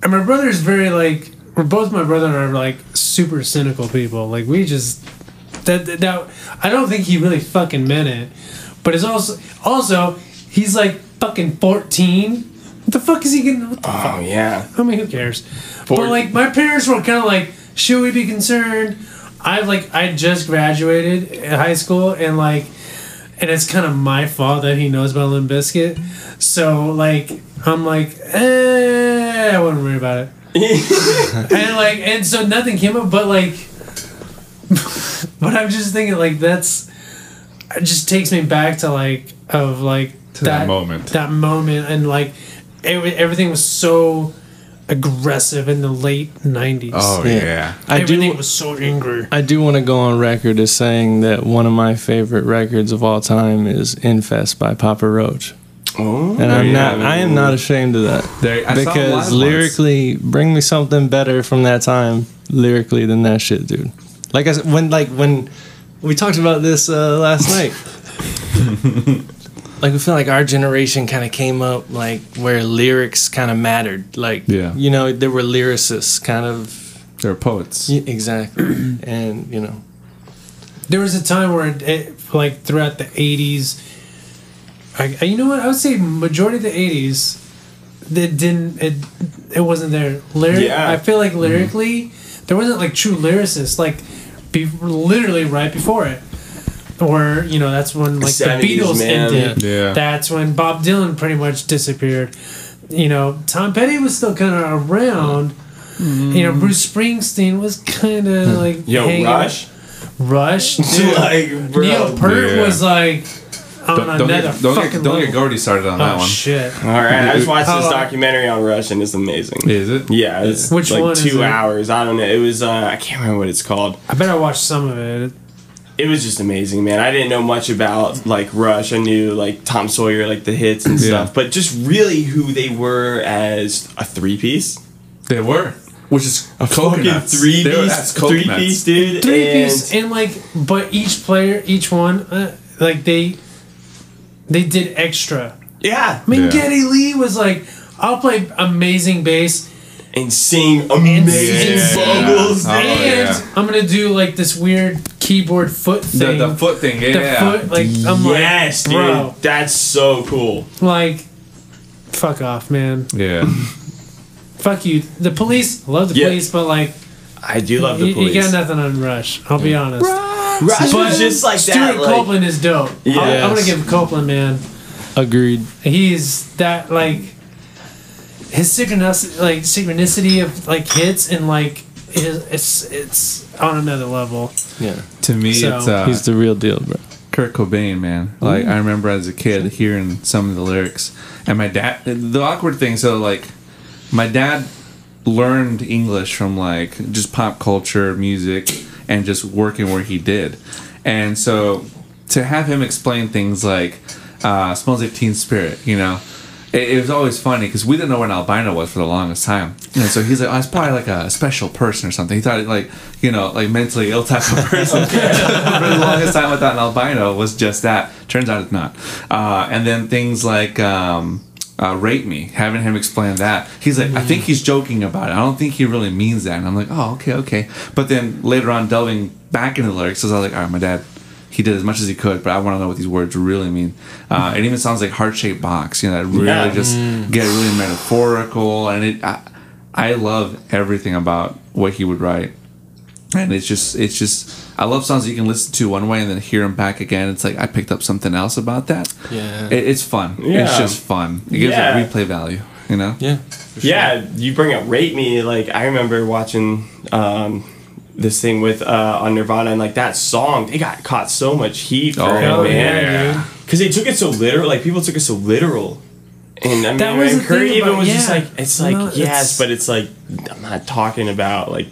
and my brother's very like, we're both my brother and I are like super cynical people. Like we just that that- that I don't think he really fucking meant it, but it's also also he's like fucking fourteen. What the fuck is he getting? What the Oh yeah. I mean, who cares? Four- But like, my parents were kind of like, should we be concerned? I've like, I just graduated high school, and like, and it's kind of my fault that he knows about Limp Bizkit. So like, I'm like, eh, I wouldn't worry about it. [laughs] and like, and so nothing came up, but like, [laughs] but I'm just thinking like that's, it just takes me back to like of like To that moment. that moment, and like, it, everything was so aggressive in the late '90s. Oh Yeah. yeah. I Everything do. was so angry. I do want to go on record as saying that one of my favorite records of all time is "Infest" by Papa Roach, Oh, and I'm yeah. not. I am not ashamed of that There, I saw because once. lyrically, bring me something better from that time lyrically than that shit, dude. Like I said, when like when we talked about this uh, last night. [laughs] Like we feel like our generation kind of came up like where lyrics kind of mattered. Like Yeah. you know, there were lyricists kind of they're poets. Yeah, exactly. [clears throat] and you know, There was a time where, it, it, like, throughout the '80s, I, I- you know what? I would say majority of the '80s, that didn't it, it wasn't there. Lyric, Yeah. I feel like mm-hmm. lyrically, there wasn't like true lyricists. Like, be, literally right before it. Or you know that's when like the 70s, Beatles man. ended. Yeah. That's when Bob Dylan pretty much disappeared. You know, Tom Petty was still kind of around. Mm-hmm. You know, Bruce Springsteen was kind of hmm. like Yo, hanging- Rush. Rush, [laughs] dude. like, bro. Neil Peart Yeah. was like on Don't, don't get, don't get, don't get Gordy started on that oh one. shit! All right, I just watched this Oh. documentary on Rush and it's amazing. Is it? Yeah, it's Which like one is two it? hours. I don't know. It was uh, I can't remember what it's called. I bet I watched some of it. It was just amazing, man. I didn't know much about like Rush. I knew like Tom Sawyer, like the hits and Yeah. stuff, but just really who they were as a three piece. They were. Which is A fucking three piece, three piece, dude. Three and piece and like, but each player, each one, uh, like they, they did extra. yeah, I mean, Yeah. Geddy Lee was like, "I'll play amazing bass and sing amazing Yeah. vocals. Oh, and yeah. I'm gonna do like this weird keyboard foot thing." the foot thing, yeah. The foot, like I'm yes, like, dude. bro, That's so cool. like, fuck off, man. Yeah. [laughs] Fuck you. The police, love the Yeah. police, but like, I do love the you, you police. got nothing on Rush. I'll be honest. Rush Rush But was just like Stuart that. Like, Copeland is dope. I'm- I'm, gonna give Copeland, man. agreed. He's that like his synchronicity, like synchronicity of like hits and like is it's it's on another level. Yeah, To me, So- it's uh, he's the real deal, bro. Kurt Cobain, man. Like I remember as a kid hearing some of the lyrics, and my dad. The awkward thing, so like, my dad learned English from like just pop culture, music, and just working where he did, and so to have him explain things like uh, "smells like Teen Spirit," you know. It, it was always funny because we didn't know what an albino was for the longest time, and so he's like, "Oh, it's probably like a special person or something." He thought it like, you know, like mentally ill type of person. [laughs] [laughs] for the longest time, I thought an albino was just that. Turns out it's not. Uh, and then things like um, uh, "Rape Me," having him explain that, he's like, "I think he's joking about it. I don't think he really means that." And I'm like, "Oh, okay, okay." But then later on, delving back into the lyrics, I was like, "All right, my dad." He did as much as he could, but I want to know what these words really mean. Uh, it even sounds like heart shaped box, you know, that really Yeah. just get really metaphorical, and it. I, I love everything about what he would write and it's just it's just I love songs that you can listen to one way and then hear them back again. It's like I picked up something else about that. Yeah. it, it's fun. Yeah. It's just fun. It gives Yeah. it replay value. You know. Yeah, Yeah, you bring up "Rape Me." Like I remember watching um, this thing with uh, on Nirvana, and like that song, they got caught so much heat for Oh, it, Hell man. yeah. Because they took it so literal. Like people took it so literal. And I mean, That was the and Kurt even about- was just like, it's like No, yes, it's- but it's like I'm not talking about like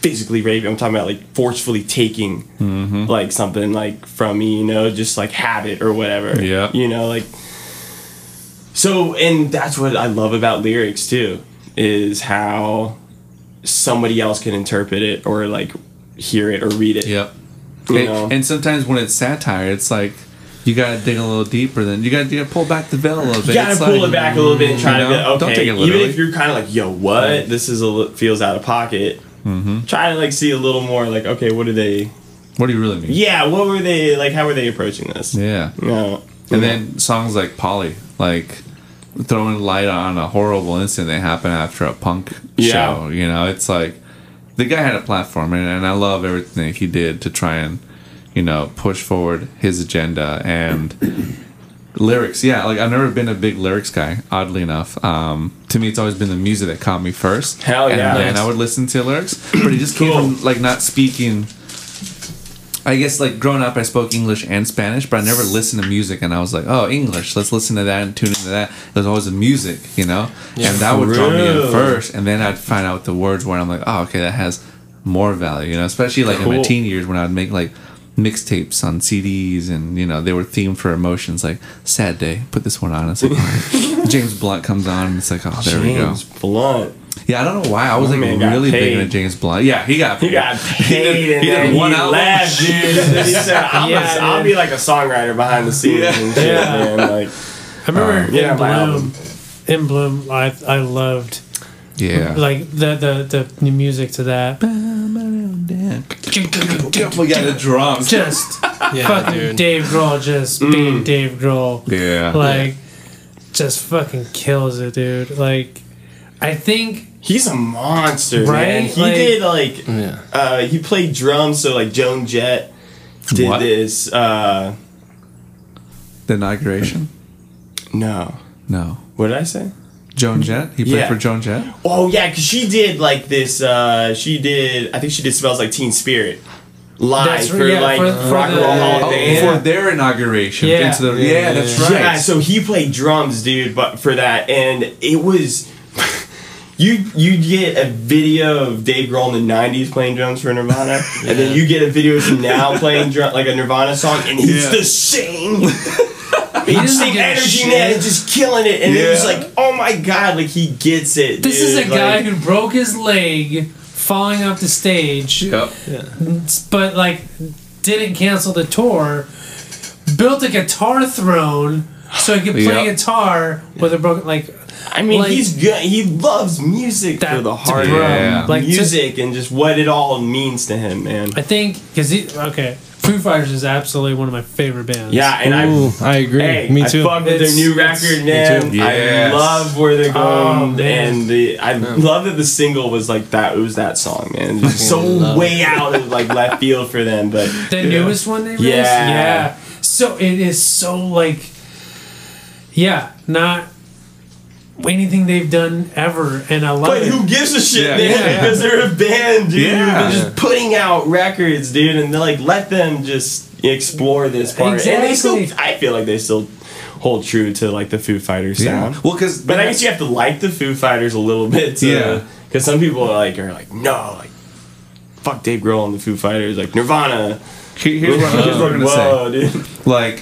physically raping. I'm talking about like forcefully taking Mm-hmm. like something like from me, you know, just like habit or whatever. Yeah. you know, like so, and that's what I love about lyrics too, is how somebody else can interpret it or like hear it or read it. Yep. You And, know? and sometimes when it's satire, it's like you gotta dig a little deeper. Then you gotta, you gotta pull back the veil a little bit. You gotta It's pull like- it back a little bit and try You to know? Don't okay. take it Even if you're kind of like, yo, what? This is a feels out of pocket. Mm-hmm. Try to like see a little more like, okay, what are they? What do you really mean? Yeah, what were they like? How were they approaching this? Yeah. No. And then songs like Polly, like throwing light on a horrible incident that happened after a punk Yeah. show. You know, it's like the guy had a platform, and, and I love everything that he did to try and, you know, push forward his agenda and [coughs] lyrics. Yeah, like I've never been a big lyrics guy, oddly enough. Um, to me, it's always been the music that caught me first. Hell yeah. And then I would listen to lyrics, but it just Cool. came from like not speaking. I guess like growing up, I spoke English and Spanish, but I never listened to music. And I was like, oh, English, let's listen to that and tune into that. There's always the music, you know? and that would draw me in first. And then I'd find out the words where I'm like, oh, okay, that has more value, you know? Especially like in my teen years when I'd make like mixtapes on CDs and, you know, they were themed for emotions like sad day, put this one on. It's like, all right. [laughs] James Blunt comes on and it's like, oh, there we go. James Blunt. Yeah, I don't know why. I was like man really big paid. into James Blunt. Yeah, he got paid. [laughs] He got paid and he did one he album. left, dude. [laughs] He said, I'm Yeah, a, I'll be like a songwriter behind the scenes Yeah. and shit, Yeah. man. Like, I remember um, yeah, in Bloom. In Bloom, I I loved Yeah. like the the the new music to that. we got the drums. Just [laughs] Yeah, fucking dude. Dave Grohl just mm. being Dave Grohl. Yeah. Like, just fucking kills it, dude. Like, I think he's a monster, man. Right? He Like- did like, Yeah. uh, he played drums. So like Joan Jett did What? this. Uh, the inauguration? no, No. what did I say? Joan Jett? He played Yeah. for Joan Jett? Oh yeah, because she did like this. Uh, she did. I think she did "Smells Like Teen Spirit" live That's for yeah, like for- for Rock and Roll Hall Oh, of Fame. for their inauguration. Yeah. Into the, yeah, Yeah, that's yeah, right. Yeah, so he played drums, dude, but for that, and it was. You you get a video of Dave Grohl in the '90s playing drums for Nirvana, and then you get a video of him now playing drum, like a Nirvana song, and he's Yeah. the same. [laughs] doesn't same give energy, man, just killing it. And it was like, oh my god, like he gets it. this dude. is a guy who broke his leg falling off the stage, Yep. but like didn't cancel the tour. Built a guitar throne so he could play Yep. guitar with a broken like. I mean, like- he's good. He loves music That- for the heart bro, Yeah. of like, to- music and just what it all means to him, man. I think because he okay, Foo Fighters is absolutely one of my favorite bands. Yeah, and I Ooh, I agree. Hey, Me I too. fuck with their new record, Me man. Yes. I love where they're Oh, going, man. and the I love that the single was like that. It was that song, man. [laughs] Just so love way out of like left field for them, but the newest one they released. Yeah. Yeah. So it is so like, yeah, not anything they've done ever, and I love But it. who gives a shit, Yeah. man? Yeah. [laughs] Because they're a band, dude. Yeah. They're just putting out records, dude, and they're like let them just explore this part. And they still, Exactly. I feel like they still hold true to like the Foo Fighters Yeah. sound. Well, because But I guess you have to like the Foo Fighters a little bit, to, Yeah. Because some people are like are like no, like fuck Dave Grohl and the Foo Fighters, like Nirvana. here's what, here's what I'm gonna say. Whoa, dude. like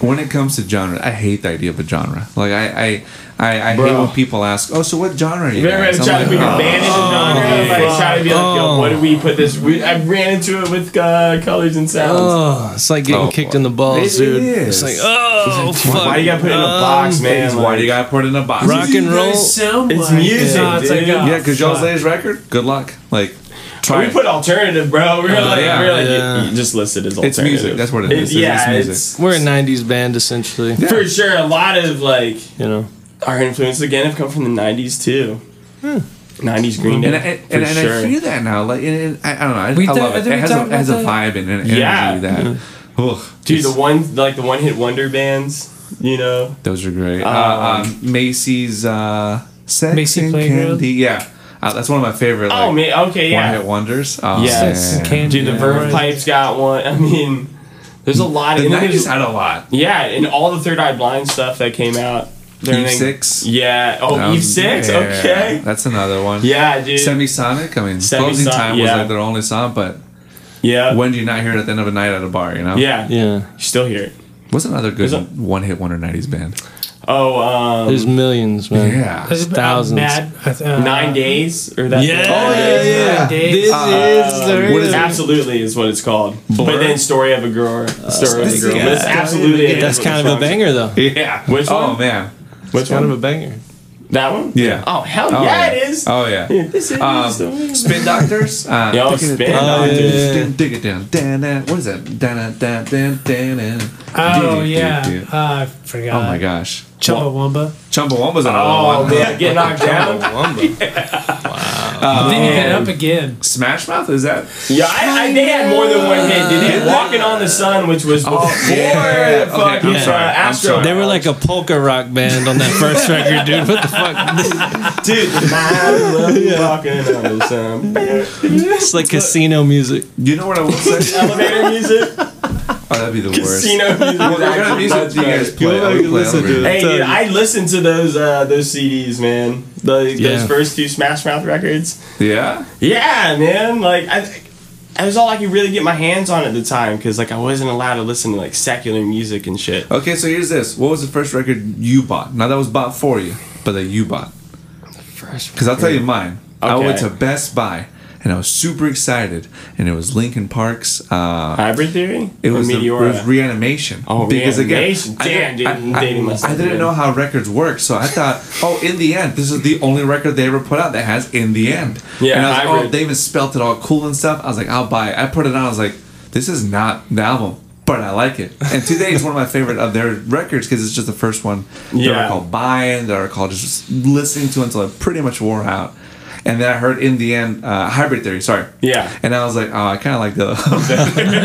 when it comes to genre, I hate the idea of a genre. Like I, I, I, I hate when people ask, "Oh, so what genre are you?" You ever guys?" had I'm try to like, put your "Oh." band into genre? Like try to be like, yo, Oh. what do we put this? We, I ran into it with uh, colors and sounds. Oh, it's like getting Oh, kicked in the balls, it dude. is. It's like, oh, fuck. Why you gotta put it in a box, man? Why do you gotta put it in a box? Rock and roll. sound It's like- music, No, it's like, dude. oh, Yeah, because y'all's fuck. latest record. Good luck. Like, try we put alternative, bro. We were like, yeah. we were like, Yeah. you, you just listed as alternative. It's alternative. music. That's what it is. It's yeah, music. it's We're a '90s band essentially. for sure. A lot of like You know. Our influences again have come from the '90s too. '90s Green Day, and, and, for and, and sure. I hear that now. Like, and, and I, I don't know. I, We I thought- love I it. It has a, it has a vibe and an energy Yeah. that. Ugh, Dude, the one like the one hit wonder bands, you know. those are great. Uh, Um, um, Macy's uh, Sex Macy's and Playground? Candy. Yeah, uh, that's one of my favorite. Like, oh man, okay, yeah. One hit wonders. Oh, Yeah. Sex and man. Candy. dude, the Yeah. Verve Pipes got one. I mean, there's a lot of The and nineties had a lot. Yeah, and all the Third Eye Blind stuff that came out. Eve everything- Six. Yeah. Oh, That Eve was- Six. yeah, Okay. that's another one. Yeah, dude. Semisonic. I mean, Semi-Son- closing time was like their only song, but yeah. when do you not hear it at the end of a night at a bar? You know. yeah. Yeah. You still hear it. What's another good There's a- one hit wonder nineties band? Oh, um, There's millions, man. Yeah. There's thousands. Mad, uh, nine days or that. Yeah. Oh, yeah, yeah. Nine days. This is the what is? Absolutely is what it's called. But then story of a girl, story of a girl. guy. But absolutely. That's what kind of a banger, though. Yeah. Which Oh one? man. Which It's kind of a banger. That one? Yeah. Oh hell Oh, yeah, yeah. it is. Oh yeah. Yeah, this is Um, spin doctors. [laughs] Uh, Yo, dig it Spin down, Doctors. Yeah. Dig it down. Dan, dan. What is that? Dan, dan, dan, dan, dan. Oh Do, do, yeah, do, do. uh, I forgot. Oh my gosh. Chumbawamba. Chumbawamba's another Oh one. man, get knocked down. Chumbawamba. [laughs] Wow. Then you get up again. Smash Mouth is that? Yeah, I, I, they had more than one hit. They did Walking on the Sun, which was before yeah. the Okay, I'm fucking sorry, uh, I'm Astro. sorry. They were like a polka rock band on that first [laughs] record, dude. What the fuck? dude. Man, walking on the sun. It's like casino music. You know what I will say? Elevator music, oh, that'd be the worst. casino music. What is kind of music do you guys better. play? Go I would play listen to Hey, dude, I listened to those uh, those CDs, man. Those, Yeah. those first two Smash Mouth records. Yeah. Yeah, man. Like I, that was all I could really get my hands on at the time because like I wasn't allowed to listen to like secular music and shit. Okay, so here's this. What was the first record you bought? Not that was bought for you, but that you bought. First, Because I'll tell you mine. I went to Best Buy and I was super excited, and it was Linkin Park's. Uh, Hybrid Theory. it was, the, it was reanimation. Oh, Reanimation. I Damn, dude, I, I, I didn't again. know how records work, so I thought, oh, in the end, this is the only record they ever put out that has in the end. Yeah, and I was like, oh, they even spelt it all cool and stuff. I was like, I'll buy it. I put it on. I was like, this is not the album. But I like it, and today is one of my favorite of their records because it's just the first one that Yeah. I called buying, that I called just listening to until it pretty much wore out. And then I heard in the end, uh, Hybrid Theory, sorry. Yeah. And I was like, oh, I kind of like the. [laughs] [laughs]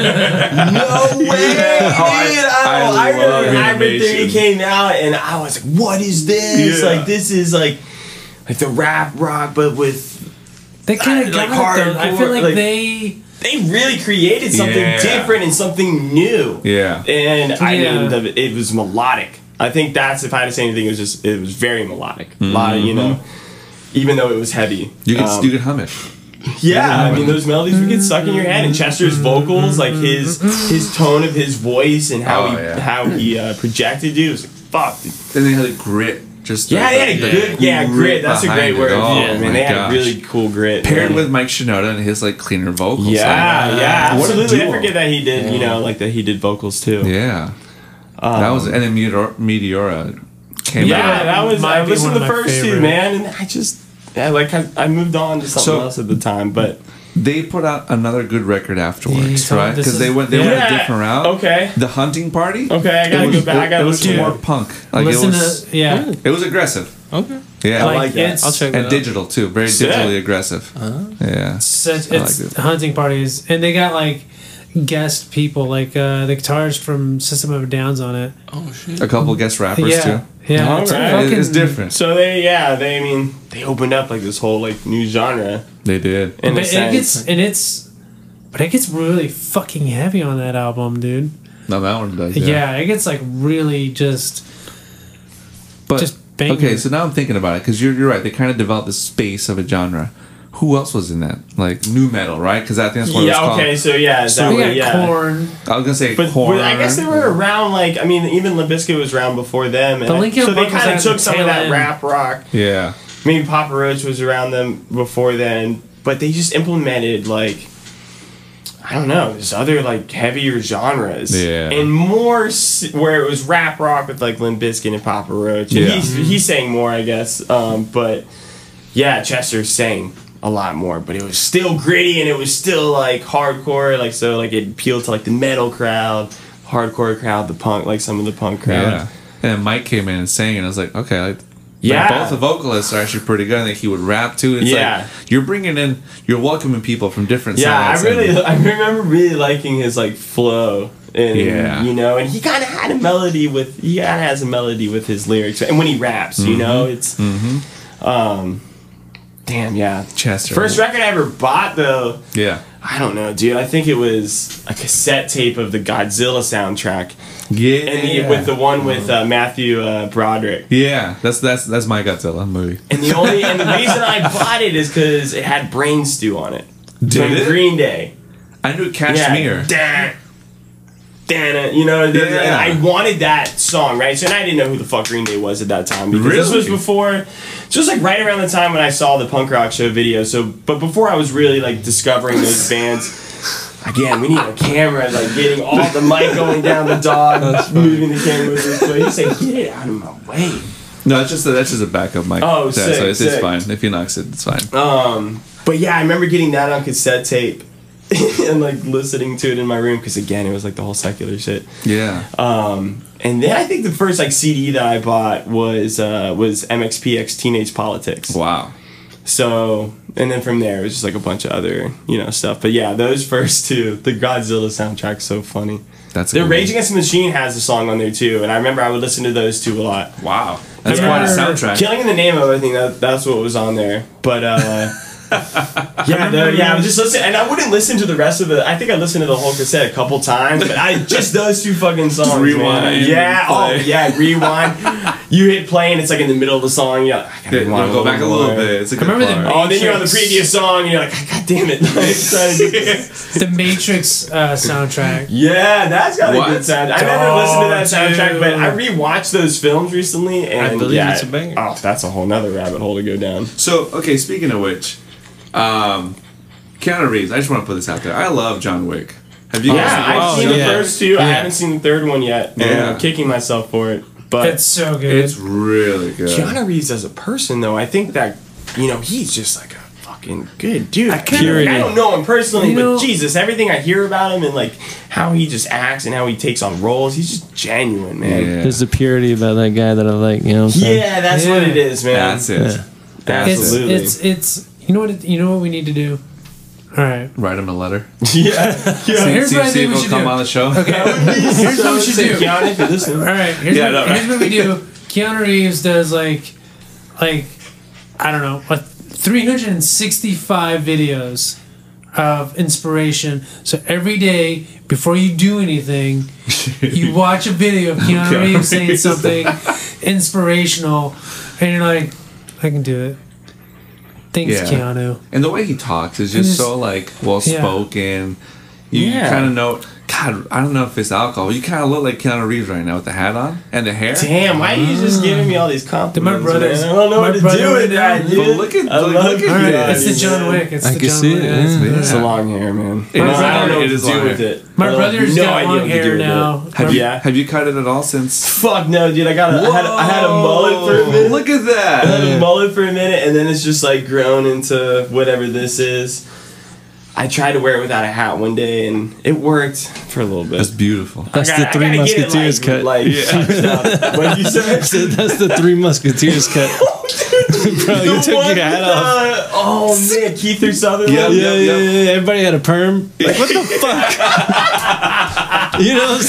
No way, Yeah. Oh, I- dude! I I, love remember Hybrid Theory came out, and I was like, "What is this? Yeah. Like, this is like, like the rap rock, but with They kind of Like got it. I feel like, like- they. they really created something Yeah. different and something new." yeah. and I Yeah. mean, the, it was melodic. I think that's if I had to say anything, it was just it was very melodic. A lot of you know, even though it was heavy. You can, Um, you can hum it. yeah, I mean those melodies would get stuck in your head, and Chester's vocals, like his his tone of his voice and how Oh, he yeah. how he uh, projected, dude, it was like fuck. Dude. And they had a grit. Just Yeah, the- they had a good yeah grit. That's a great word. Oh, yeah, man, they had a really cool grit. paired man. with Mike Shinoda and his like cleaner vocals. yeah, like, yeah, What absolutely. I forget that he did, you know, like that he did vocals too. yeah. that was and then Meteor, Meteora came Yeah, out. Yeah, that was. I listened to the first two, man, and I just, yeah, like I, I moved on to something So- else at the time, but They put out another good record afterwards, so right? this Because is- they went they went Yeah, a different route. okay. The hunting party. Okay, I gotta was, go back. I gotta it was listen to more it. punk. Like listen it was. to yeah, it was aggressive. Okay. Yeah. like, like that. it's I'll check and out. digital too. Very Sick. digitally aggressive. Uh-huh. Yeah. such, I it's like it. hunting parties, and they got like guest people, like uh, the guitarist from System of a Down's on it. Oh shit. A couple guest rappers yeah, too. yeah, it's, Alright. fucking, it's different. So they, yeah, they, I mean, they opened up like this whole like new genre They did. in a But it gets and it's, but it gets really fucking heavy on that album, dude. No, that one does. Yeah, it gets like really just But Just banger. okay, so now I'm thinking about it because you're you're right. They kind of developed the space of a genre. Who else was in that? Like new metal, right? Because I think that's what it was yeah. called. Okay. So yeah, so that we what, got yeah. Korn. I was gonna say But, Korn. but I guess they were around like I mean even Limp Bizkit was around before them, and But I- Linkin so they kind of took some of that end. rap rock. Yeah. Maybe Papa Roach was around them before then, but they just implemented like I don't know, there's other like heavier genres, Yeah. and more where it was rap rock with like Limp Bizkit and Papa Roach. And Yeah. he's he's saying more, I guess, um, but yeah, Chester sang a lot more, but it was still gritty and it was still like hardcore, like so like it appealed to like the metal crowd, hardcore crowd, the punk, like some of the punk crowd. Yeah. And then Mike came in and sang, and I was like, okay, like, Yeah. like, both the vocalists are actually pretty good. I think he would rap too. It's Yeah. like you're bringing in, you're welcoming people from different Yeah, I really, I remember really liking his like flow, and Yeah. you know, and he kind of had a melody with, he kind of has a melody with his lyrics, and when he raps, you know, it's, um, damn, yeah. Chester. First record I ever bought though, Yeah. I don't know, dude. I think it was a cassette tape of the Godzilla soundtrack, Yeah. and the, with the one with uh, Matthew uh, Broderick. yeah, that's that's that's my Godzilla movie. And the only and the reason I bought it is because it had Brain Stew on it. Did from it? Green Day. I knew Kashmir. Yeah. You know. Yeah. And I wanted that song, right? So and I didn't know who the fuck Green Day was at that time because this was Really? before, just like right around the time when I saw the punk rock show video. So, but before I was really like discovering those [laughs] bands. Again, we need a camera, like getting all the mic going down the dog, moving the camera this way. He said, "Get it out of my way." No, it's just a, that's just a backup mic. Oh, yeah, sick, so it's, it's fine. If he knocks it, it's fine. Um, but yeah, I remember getting that on cassette tape [laughs] and like listening to it in my room because again, it was like the whole secular shit. Yeah. Um, and then I think the first like CD that I bought was uh, was MXPX Teenage Politics. wow. So and then from there it was just like a bunch of other you know stuff. But yeah, those first two, the Godzilla soundtrack's so funny. That's The Rage. Against the Machine has a song on there too, and I remember I would listen to those two a lot. Wow. That's I quite a soundtrack. Killing in the Name of, I think that that's what was on there. But uh [laughs] [laughs] yeah, no, yeah, I was just listening, and I wouldn't listen to the rest of the. I think I listened to the whole cassette a couple times, but I just those two fucking songs. rewind man. Yeah, oh yeah, rewind. You hit play, and it's like in the middle of the song. Yeah, I gotta Yeah, rewind go back a little more. bit. It's a good remember the. Oh, then you're on the previous song, and you're like, God damn it! Like, trying to do this. The Matrix uh, soundtrack. Yeah, that's got What? a good sound. I never listened to that soundtrack, but I dude. rewatched those films recently, and believe yeah, it's a banger. Oh, that's a whole nother rabbit hole to go down. So, okay, speaking of which, um, Keanu Reeves, I just want to put this out there. I love John Wick. Have you Yeah, guys I've Oh, seen the yeah. first two. I haven't seen the third one yet, and Yeah. I'm kicking myself for it. But It's so good. It's really good. Keanu Reeves as a person, though, I think that you know he's just like a fucking good dude. I, can't, Purity. I don't know him personally, You but know- Jesus, everything I hear about him and like how he just acts and how he takes on roles, he's just genuine, man. Yeah. There's a purity about that guy that I like. You know what I'm Yeah, that's Yeah. what it is, man. That's it. Yeah. it's, Absolutely. it's it's you know what it, you know what we need to do. All right. Write him a letter. [laughs] yeah. So here's see, what I see think we he'll should come do. on the show. Okay. here's what we should do. Keanu, if you're. All right. Here's, Yeah, what, no, here's what we do. [laughs] Keanu Reeves does like, like, I don't know, like 365 videos of inspiration. So every day before you do anything, [laughs] you watch a video of Keanu Keanu Reeves saying something inspirational, and you're like, I can do it. Thanks, Yeah. Keanu. And the way he talks is just just- so like well spoken. You Yeah. kind of know. God, I don't know if it's alcohol. You kind of look like Keanu Reeves right now with the hat on and the hair. Damn, why are you just giving me all these compliments? brothers- man? I don't know what to do with that, dude. But look at- look- look at you All right, it's the John. Wick. It's I the can John see Wick. it, It's- yeah. It's the long hair, man. It I don't- I don't know it what is to do with it. My I don't- brother's no got idea long hair do now. Have you Yeah. have you cut it at all since? Fuck no, dude. I got. A, I had. I had a mullet for a minute. Look at that. I had a that. mullet for a minute, and then it's just like grown into whatever this is. I tried to wear it without a hat one day, and it worked for a little bit. That's beautiful. That's I gotta- the Three gotta it, Musketeers like, cut. Like, touched up. What did you say? [laughs] That's the Three Musketeers cut. [laughs] Oh, Bro, you The took one your hat with, off. oh man, Kiefer Sutherland. Yeah, Yeah, yeah, yeah, yeah. Everybody had a perm. Like, what the [laughs] fuck? you know what I'm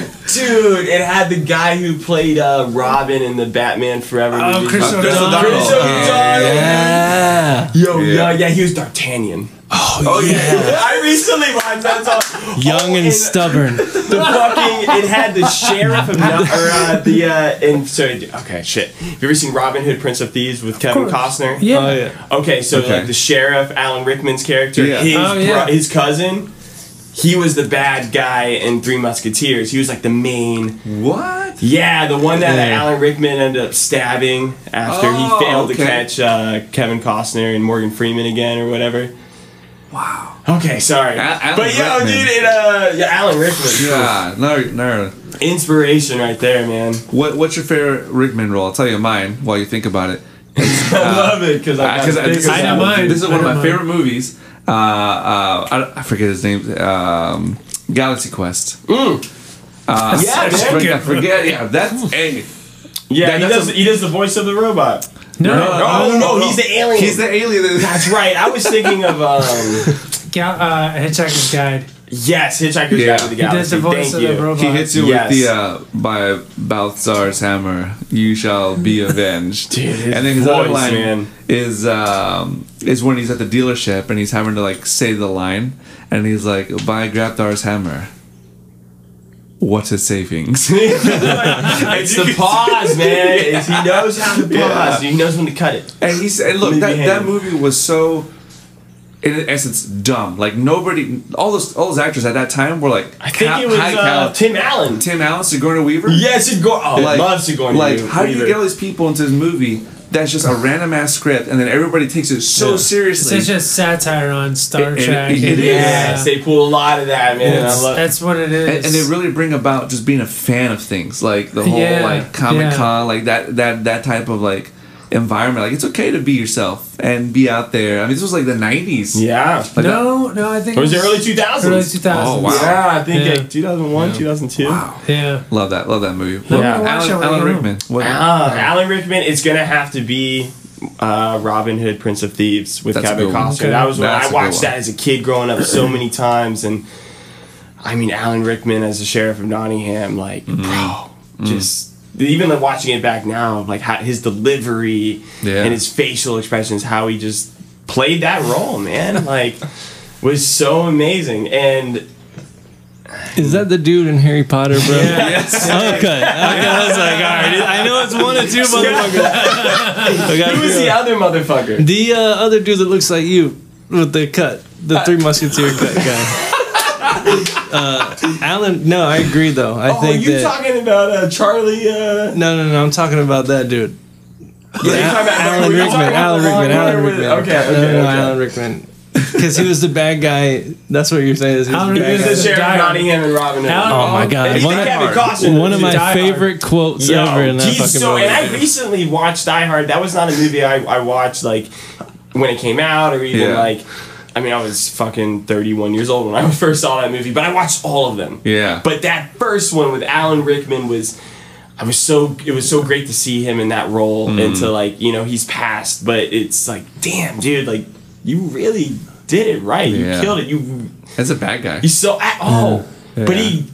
saying? Dude, it had the guy who played uh, Robin in the Batman Forever. Oh, movie. Chris Uh, O'Donnell. O'Donnell. Chris O'Donnell. Yeah. Yo, Yeah. yeah. yeah, he was D'Artagnan. Oh yeah. yeah. [laughs] I recently watched that song. Young Oh, and stubborn. [laughs] The fucking it had the sheriff of Nut- [laughs] or uh, the uh and sorry okay shit. Have you ever seen Robin Hood Prince of Thieves with Kevin course. Costner? Yeah. Oh, yeah. Okay, so Okay. like the sheriff, Alan Rickman's character, Yeah. his Oh, yeah. bro- his cousin, he was the bad guy in Three Musketeers. He was like the main. What? Yeah, the one that Yeah. Alan Rickman ended up stabbing after Oh, he failed okay. to catch uh, Kevin Costner and Morgan Freeman again or whatever. Wow. Okay, sorry. A- Alan but yo, Rickman. dude, it, uh, yeah, Alan Rickman. Yeah. No. No. Inspiration right there, man. What What's your favorite Rickman role? I'll tell you mine while you think about it. [laughs] I love it because I, Uh, 'cause got this, I know mine. this is one of my know favorite movies. Uh, uh, I, I forget his name. Um, Galaxy Quest. Uh, Mm. Yeah, I man. forget, I forget. Yeah, that's hey. Yeah, That- he that's does. a- he does the voice of the robot. No, no, no, he's the alien. He's the alien. [laughs] That's right. I was thinking of um, [laughs] Gal- uh, Hitchhiker's Guide. yes, Hitchhiker's Yeah. Guide to the Galaxy. He does Galaxy. the voice Thank of you. the robot. He hits you Yes. with the uh, by Balthazar's hammer. You shall be [laughs] avenged. Dude, his and then his other voice, line man. Is um, is when he's at the dealership and he's having to like say the line, and he's like, "Buy Grabthar's hammer." What's his savings? [laughs] [laughs] it's the pause, man. It's, he knows how to pause. Yeah. He knows when to cut it. And he said, look, Leave that, that movie was so. in essence dumb. Like nobody, all those all those actors at that time were like I think ca- it was high uh. Tim Allen. Tim Allen, Sigourney Weaver. Yes, Sigourney. Oh, I love Sigourney Like, Weaver. how do you get all these people into this movie that's just a random ass script, and then everybody takes it so Yeah. It's seriously? such a satire on Star It- it- Trek. it and- is. They pull a lot of that, man. I love. that's what it is. and, and they really bring about just being a fan of things, like the whole Yeah, like Comic Con, like that that that type of like environment. Like it's okay to be yourself and be out there. I mean, this was like the '90s. yeah. Like no, no, I think Or was it was early 2000s? Early 2000s. Oh, wow. Yeah, I think Yeah. like 2001, 2002. Wow, Yeah. love that, love that movie. I'm Yeah. gonna watch Alan, it when I Alan. Rickman. What? Ah, Alan Rickman. It's gonna have to be uh, Robin Hood, Prince of Thieves with That's Kevin. Costner. Okay. That was when That's a I watched that as a kid growing up so many times, and I mean Alan Rickman as the sheriff of Nottingham, like Mm-hmm. bro, Mm. just. Even like watching it back now, like how, his delivery Yeah. and his facial expressions, how he just played that role, man, [laughs] like was so amazing. And Is that the dude in Harry Potter, bro? [laughs] Yes. Okay. okay. I was like, all right. I know it's one or two [laughs] motherfuckers. I who was the other motherfucker? The uh, other dude that looks like you with the cut, the Three Musketeer cut guy. [laughs] Uh, Alan, no, I agree though. I think Oh, think you that. talking about uh, Charlie? Uh, no, no, no. I'm talking about that dude. [laughs] Yeah, you're talking about- Alan were you Rickman. about Alan the long Rickman. Alan Rickman. Okay, okay, no, no, no, okay. Alan Rickman. Because he was the bad guy. That's what you're saying. Is he was Alan the He bad the guy. sheriff of Die Nottingham and Robin Hood. Alan- Oh my god! And One of, Kevin Costner. one of my Die Hard. favorite quotes Yo, ever in that he's fucking so, movie. and I recently watched Die Hard. That was not a movie I, I watched like when it came out, or even Yeah. like. I mean, I was fucking 31 years old when I [laughs] first saw that movie, but I watched all of them. Yeah. But that first one with Alan Rickman was, I was so it was so great to see him in that role Mm. and to like you know he's passed, but it's like damn dude, like you really did it right. You Yeah. killed it. You As a bad guy. he's so at oh, but he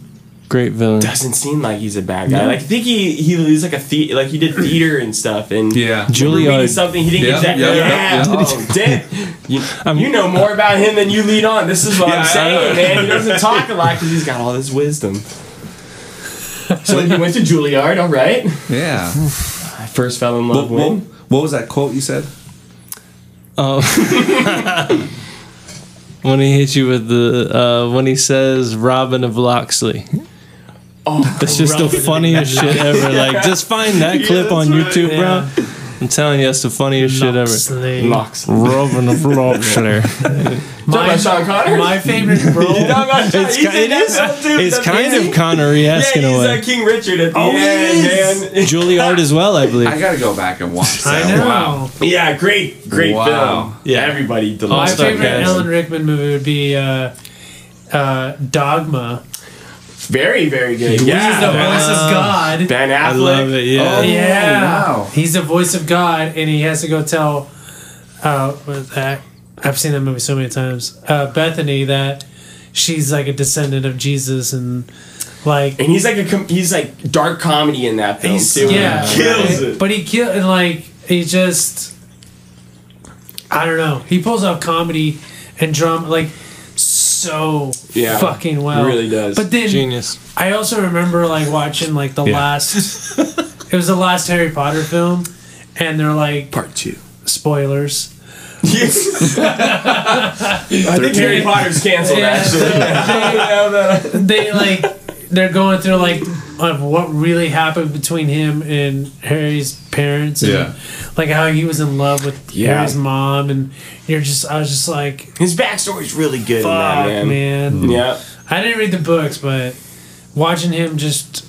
Great villain. doesn't seem like he's a bad guy. Like I think he he he's like a the, like he did theater and stuff and Yeah. Juilliard. something he didn't Yeah, exactly yeah, yeah, yeah, yeah. oh [laughs] damn you, you know more about him than you lead on. This is what Yeah, I'm saying, man. He doesn't talk a lot because he's got all this wisdom. So he went to Juilliard, all right. Yeah. I first fell in love what, with. what was that quote you said? Oh. [laughs] when he hits you with the uh, when he says Robin of Loxley. Oh, [laughs] That's just the funniest shit [laughs] ever. Like just find that Yeah, clip on that's YouTube, right. bro. I'm telling you, that's the funniest shit ever. Loxley. Locks. Robin of Loxley. Talking about [laughs] Sean Connery. My favorite role. You talking about Sean- It's, he's ki- in it that is. film, too. It's kind of Connery-esque Yeah, in a he's way. uh, King Richard at the Oh, he end, is. man. Juilliard as well, I believe. I gotta go back and watch I that. know. Wow. Yeah, great, great Wow. film. Yeah. everybody My favorite cast. Alan Rickman movie would be uh, uh, Dogma. Very, very good. He's the Yeah, voice of God. Ben Affleck. I love it. Yeah. Oh, yeah, wow. he's the voice of God, and he has to go tell. Uh, what that I've seen that movie so many times. Uh, Bethany that she's like a descendant of Jesus, and like And he's like a com- he's like dark comedy in that film he's too. yeah, he kills right? it. But he kill and like he just I don't know. He pulls off comedy and drama like so Yeah, fucking well. really does. But then Genius. I also remember like watching like the Yeah. last. [laughs] it was the last Harry Potter film, and they're like Part two. spoilers. Yes. [laughs] I think Harry Potter's canceled. Yeah. Actually, [laughs] Yeah, but- They like they're going through like of what really happened between him and Harry's parents. And, Yeah. Like how he was in love with Yeah. Harry's mom, and you're just I was just like, his backstory's really good fuck, in that man. man. Mm-hmm. Yeah. I didn't read the books, but watching him just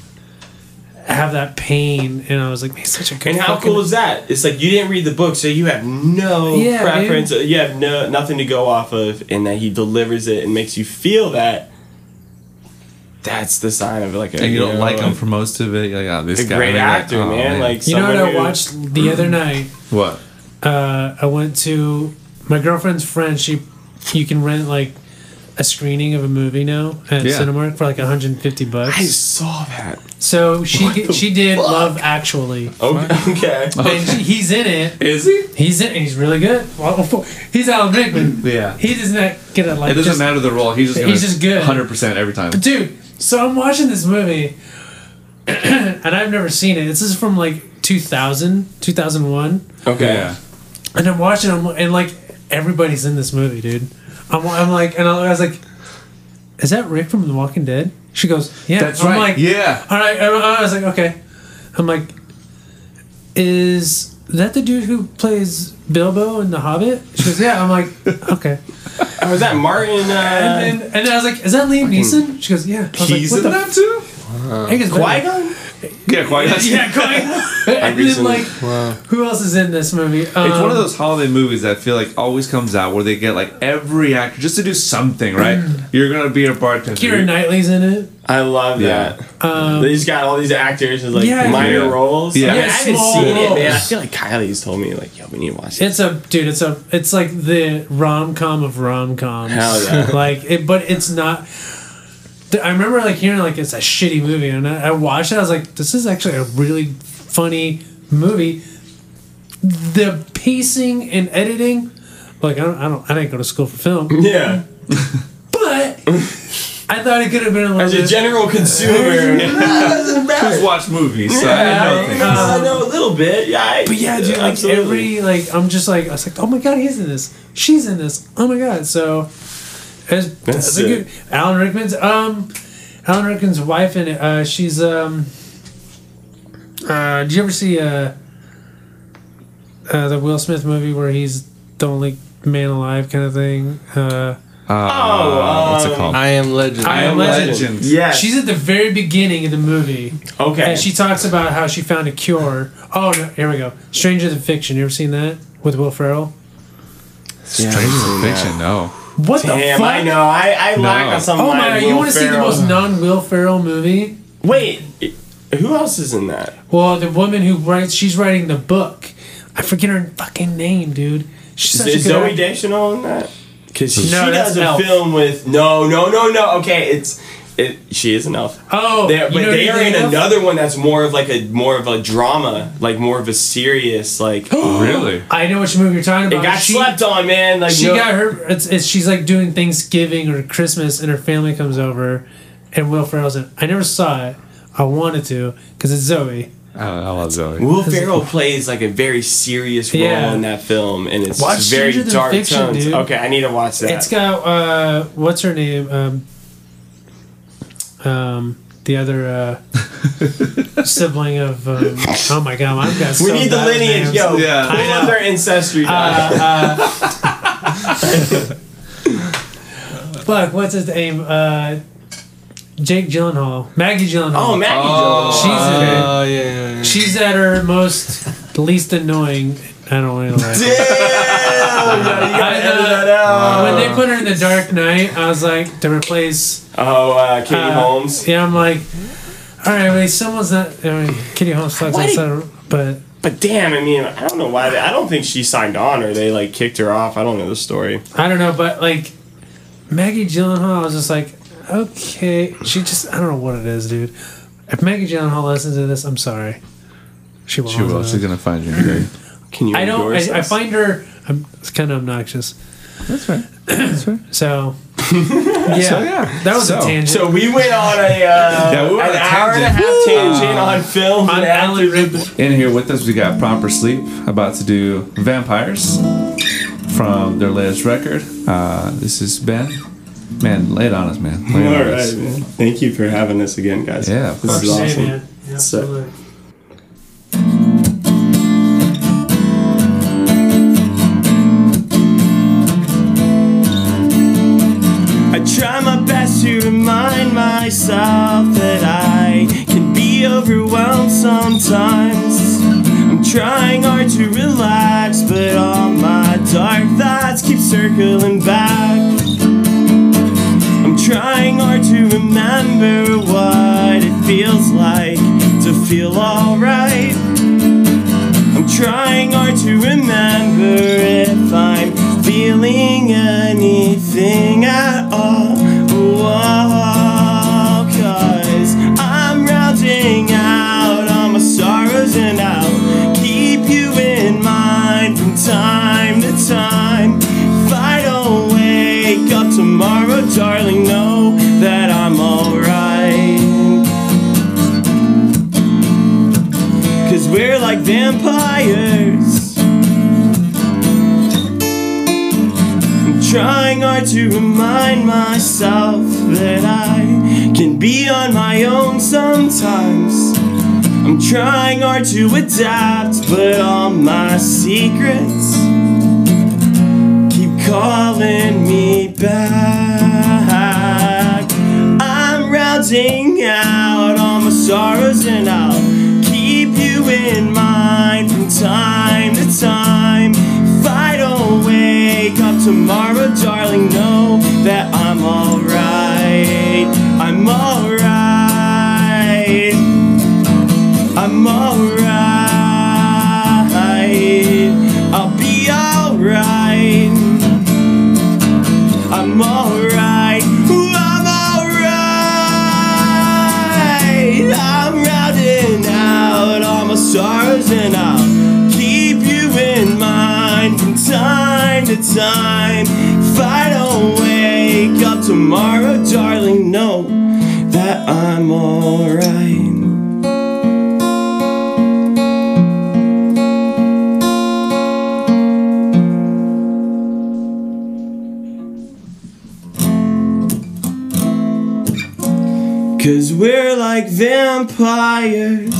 have that pain, and I was like, he's such a good. And how fucking- cool is that? It's like you didn't read the book, so you have no Yeah, preference. You have no nothing to go off of, and that he delivers it and makes you feel that. That's the sign of like a And you don't know, like him for most of it. You're like, oh, this a guy. great and you're like, actor, oh, man. Like You know what someone I who- watched the other night? [clears throat] what? uh, I went to my girlfriend's friend. She, you can rent like a screening of a movie now at Yeah. Cinemark for like 150 bucks. I bucks. saw that. So she What she did fuck? Love Actually, [laughs] Okay. okay. and she- he's in it. Is he? He's in. It. He's really good. Well, he's Alan Rickman. Yeah. He does not get a like. It doesn't just- matter the role. He's just gonna, He's just good. 100% every time. dude. So I'm watching this movie, [clears throat] and I've never seen it. This is from like 2000, 2001. Okay. Yeah. and I'm watching them, and like everybody's in this movie, dude. I'm, I'm like, and I was like, is that Rick from The Walking Dead? She goes, yeah. That's I'm right. like, yeah. all right. I I was like, okay. I'm like, is that the dude who plays Bilbo in The Hobbit? She goes, yeah. I'm like, okay. Oh, is that Martin? Uh, And then, and then I was like, is that Liam Neeson? She goes, yeah. I was He's like, in what that too. [laughs] [laughs] I think it's Qui better. Gon? Yeah, quite. Yeah, Qui. and then recently- like, who else is in this movie? It's one Um, of those holiday movies that I feel like always comes out where they get like every actor just to do something, right? You're gonna be a bartender. Keira Knightley's in it. I love Yeah. that. Um, they just got all these actors with like yeah. minor Yeah. roles. Yeah. I, mean, Yeah, I haven't small seen it, man. I feel like Kylie's told me like, yo, we need to watch it. It's a dude. It's a. It's like the rom com of rom coms. Hell yeah. [laughs] like it, but it's not. I remember like hearing like it's a shitty movie, and I, I watched it. I was like, this is actually a really funny movie. The pacing and editing, like I don't, I don't, I didn't go to school for film, [laughs] Yeah. but I thought it could have been a little As a bit. general consumer, [laughs] Who's watched movies? So I know things. I know a little bit. Yeah. I, But yeah, dude, like absolutely. every like I'm just like I was like, oh my god, he's in this. She's in this. Oh my god. So it's, That's it's a good Alan Rickman's um Alan Rickman's wife in it. Uh, she's um uh did you ever see uh, uh the Will Smith movie where he's the only man alive kind of thing? Uh Uh, what's it um, called? I am legend. I Am Legend. Yeah. She's at the very beginning of the movie. okay. And she talks about how she found a cure. Oh no, here we go. Stranger Than Fiction. You ever seen that with Will Ferrell? Stranger Than Fiction. No. What the Damn, fuck? I know. I, I lack on some. Oh my! of You want to see the most non-Will Ferrell movie? Wait, who else is in that? Well, the woman who writes, she's writing the book. I forget her fucking name, dude. She's Is, such a is good Zoe actor. Deschanel in that? Because she No, that's does a Elf. film with no, no, no, no. Okay, it's it. She is an elf. Oh, They're, you but know they are in anything another one that's more of like a more of a drama, like more of a serious like. [gasps] Really? I know which movie you're talking about. It got she, slept on, man. Like She no- got her. It's, it's she's like doing Thanksgiving or Christmas, and her family comes over, and Will Ferrell's in. I never saw it. I wanted to because it's Zoe. I, I love Zoe. Will Ferrell plays like a very serious role Yeah. in that film, and it's Watch very Stranger Than dark Fiction, tones. dude. Okay, I need to watch that. It's got uh, what's her name? Um, um, the other uh, [laughs] sibling of. Um, oh my god, I've got. we so need the bad lineage, names. yo. Yeah. Pull I up their ancestry. dog. [laughs] Fuck, what's his name? Uh, Jake Gyllenhaal, Maggie Gyllenhaal. oh, Maggie. Oh. she's in Oh yeah, yeah, yeah. it. She's at her most least annoying. I don't really like. Damn, it. you gotta I, edit uh, that out. When they put her in the Dark Knight, I was like to replace. Oh, uh, Katie uh, Holmes. Yeah, I'm like, all right, wait, someone's not. I mean, Kitty Holmes sucks, Why did- outside, but But damn, I mean, I don't know why. They, I don't think she signed on or they like kicked her off. I don't know the story. I don't know. But like Maggie Gyllenhaal, I was just like, okay, she just I don't know what it is, dude. If Maggie Gyllenhaal listens to this, I'm sorry. She won't. She will. She's gonna find you. Today. [clears throat] Can you? I don't. I, I find her. I'm, it's kind of obnoxious. That's right. That's right. [clears throat] [laughs] So yeah, So, yeah. that was a tangent. So we went on a uh, [laughs] Yeah, we went an on a hour and a tangent. half tangent on film on and Alan actors. In here with us, we got Propersleep, about to do Vampires from their latest record. Uh, this is Ben. Man, lay it on us, man. Lay it All on right, us. man. Thank you for having us again, guys. Yeah, of this course. is Hey, awesome. man. Yeah, absolutely. I try my best to remind myself that I can be overwhelmed sometimes. I'm trying hard to relax, but all my dark thoughts keep circling back. Trying hard to remember what it feels like to feel alright. I'm trying hard to remember if I'm feeling anything at Cause we're hard to remind myself that I can be on my own sometimes. I'm trying hard to adapt, but all my secrets keep calling me back. I'm rounding out all my sorrows, and I'll keep you in time to time. If I don't wake up tomorrow, darling, know that I'm alright. I'm alright. I'm alright. Time. If I don't wake up tomorrow, darling, know that I'm alright. Cause we're like vampires.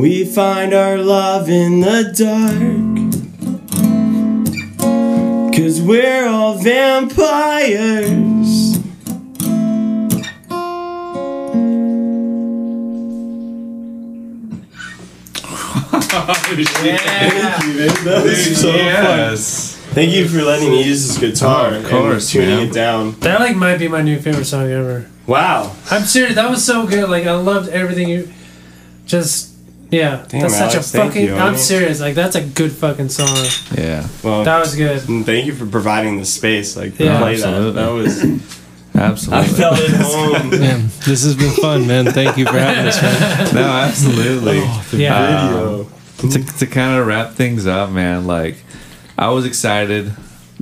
We find our love in the dark. Vampires. [laughs] Thank you, man. That was so fun. Thank you for letting me use this guitar Oh, of course, and tuning man. it down. That like might be my new favorite song ever. Wow. I'm serious. That was so good. Like I loved everything you. Just yeah. Damn, that's such a fucking. you, I'm serious. Like that's a good fucking song. Yeah. Well, That was good. Mm, thank you for providing the space. Like to Yeah. play that. Absolutely. That was. [laughs] Absolutely. I Absolutely. felt at home. [laughs] Man, this has been fun, man. Thank you for having us, man. [laughs] no, absolutely. Oh, yeah. Video. Um, to, to kind of wrap things up, man, like I was excited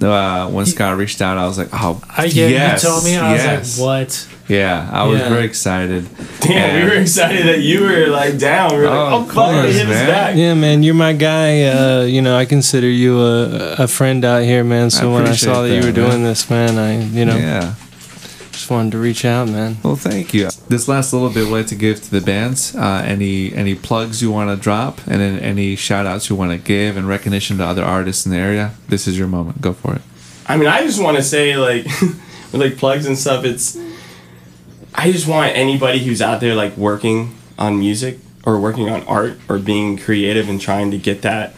uh, when Scott reached out. I was like, oh, I yeah, yes, you told me. I yes. was like, what? Yeah, I was Yeah. very excited. Damn, we were excited that you were like down. We were like, Oh, oh, of fuck, they course, hit us man. back. Yeah, man, you're my guy. Uh, you know, I consider you a, a friend out here, man. So I when I saw that, you were doing man. this, man, I, you know, Yeah. Just wanted to reach out, man. Well, thank you. This last little bit, we'd like to give to the bands. Uh, any any plugs you want to drop, and then any shout outs you want to give, and recognition to other artists in the area. This is your moment. Go for it. I mean, I just want to say, like, [laughs] with like plugs and stuff, it's. I just want anybody who's out there, like, working on music or working on art or being creative and trying to get that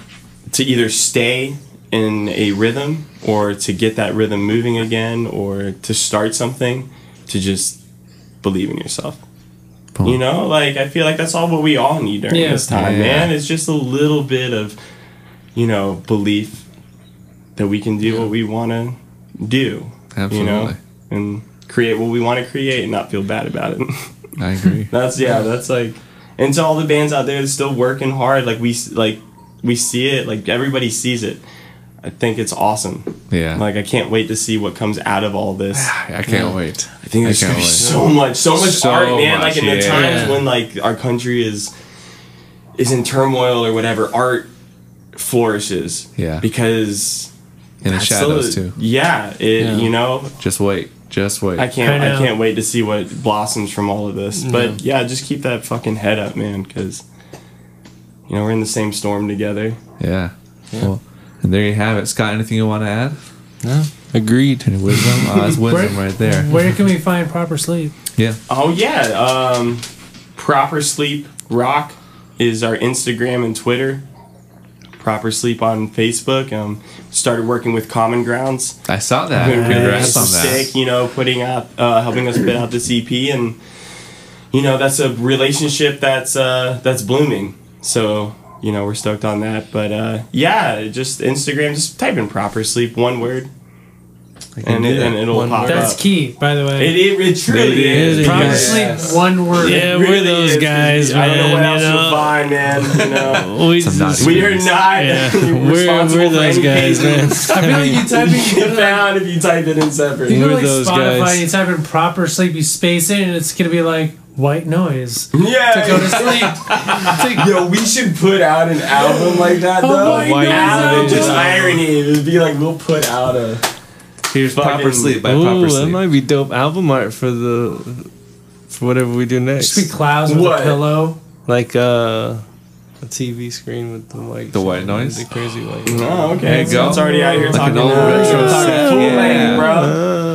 to either stay in a rhythm or to get that rhythm moving again or to start something to just believe in yourself. Boom. You know, like I feel like that's all what we all need during Yeah. this time, Yeah. man. It's just a little bit of, you know, belief that we can do what we want to do. Absolutely. You know, and create what we want to create and not feel bad about it. [laughs] I agree. [laughs] that's yeah, that's like, and to all the bands out there that's still working hard, like we like we see it, like everybody sees it. I think it's awesome. Yeah. Like I can't wait to see what comes out of all this. [sighs] I can't wait. I think there's I gonna be so much, so much So art, man. much, like in the yeah. times when like our country is is in turmoil or whatever, art flourishes. Yeah. because In the that's shadows the- too. Yeah, it. Yeah. You know, Just wait. Just wait. I can't. I I, can't wait to see what blossoms from all of this. But yeah, just keep that fucking head up, man, because you know we're in the same storm together. Yeah. Well, and there you have it. Scott, anything you want to add? No, agreed. Any wisdom? Oh, that's wisdom Where- right there. Where can we find Propersleep? Yeah. Oh yeah, um, Propersleep rock is our Instagram and Twitter. Propersleep on Facebook. Um, started working with Common Grounds. I saw that. Been really Congrats on that. sick, you know, putting out, uh, helping us put out this EP, and you know that's a relationship that's uh, that's blooming. So you know we're stoked on that. But uh, yeah, just Instagram, just type in Propersleep, one word, and, it, and it'll One pop. That's up. key, by the way. It, it, it truly It is. is. Proper Yeah. sleep, one word. Yeah, It we're those is. guys, I don't know what else you you'll know. find, man. You know. [laughs] [laughs] We, Some naughty We are not yeah, we're, [laughs] responsible we're those guys, man. I feel like you type in, You get found if you type it in separate. you know, We're like those Spotify, guys. you type in proper sleep, you space it, and it's gonna be like white noise Yeah. to go to sleep. [laughs] Yo, we should put out an album like that though. my White Out of noise. just irony. It'd be like we'll put out a Here's Fucking- Proper Sleep by Ooh, Proper that Sleep. might be dope album art for the for whatever we do next. Just be clouds with What? a pillow. like uh, a TV screen with the white The white noise? the crazy white. Oh, okay. There you go. It's already out here Like talking, an old retro talking set. full Yeah. bro. Uh,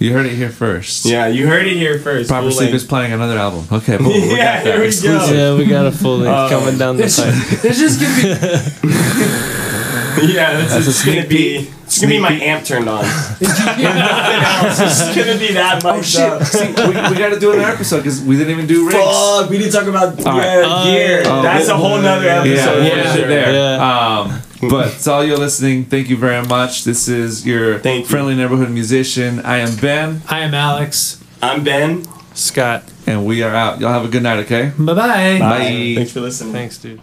You heard it here first. Yeah, you heard it here first. Proper full Sleep length. is playing another album. Okay, [laughs] boom. we Yeah, got that. here we go. Yeah, we got a full length Uh, coming down the pipe. There's just gonna be [laughs] Yeah, that's, That's a it's gonna be. It's gonna be my peek. amp turned on. [laughs] Nothing else. It's gonna be that much. Oh shit! See, we, we got to do another episode because we didn't even do rigs. Fuck, we need to talk about All right. yeah, Oh, gear. oh, That's a whole nother Yeah, episode. we'll for sure. there. Yeah. Um, but to all you listening, thank you very much. This is your Thank you. friendly neighborhood musician. I am Ben, I am Alex. I'm Ben. Scott, and we are out. Y'all have a good night, okay? Bye bye. Bye. Thanks for listening. thanks, dude.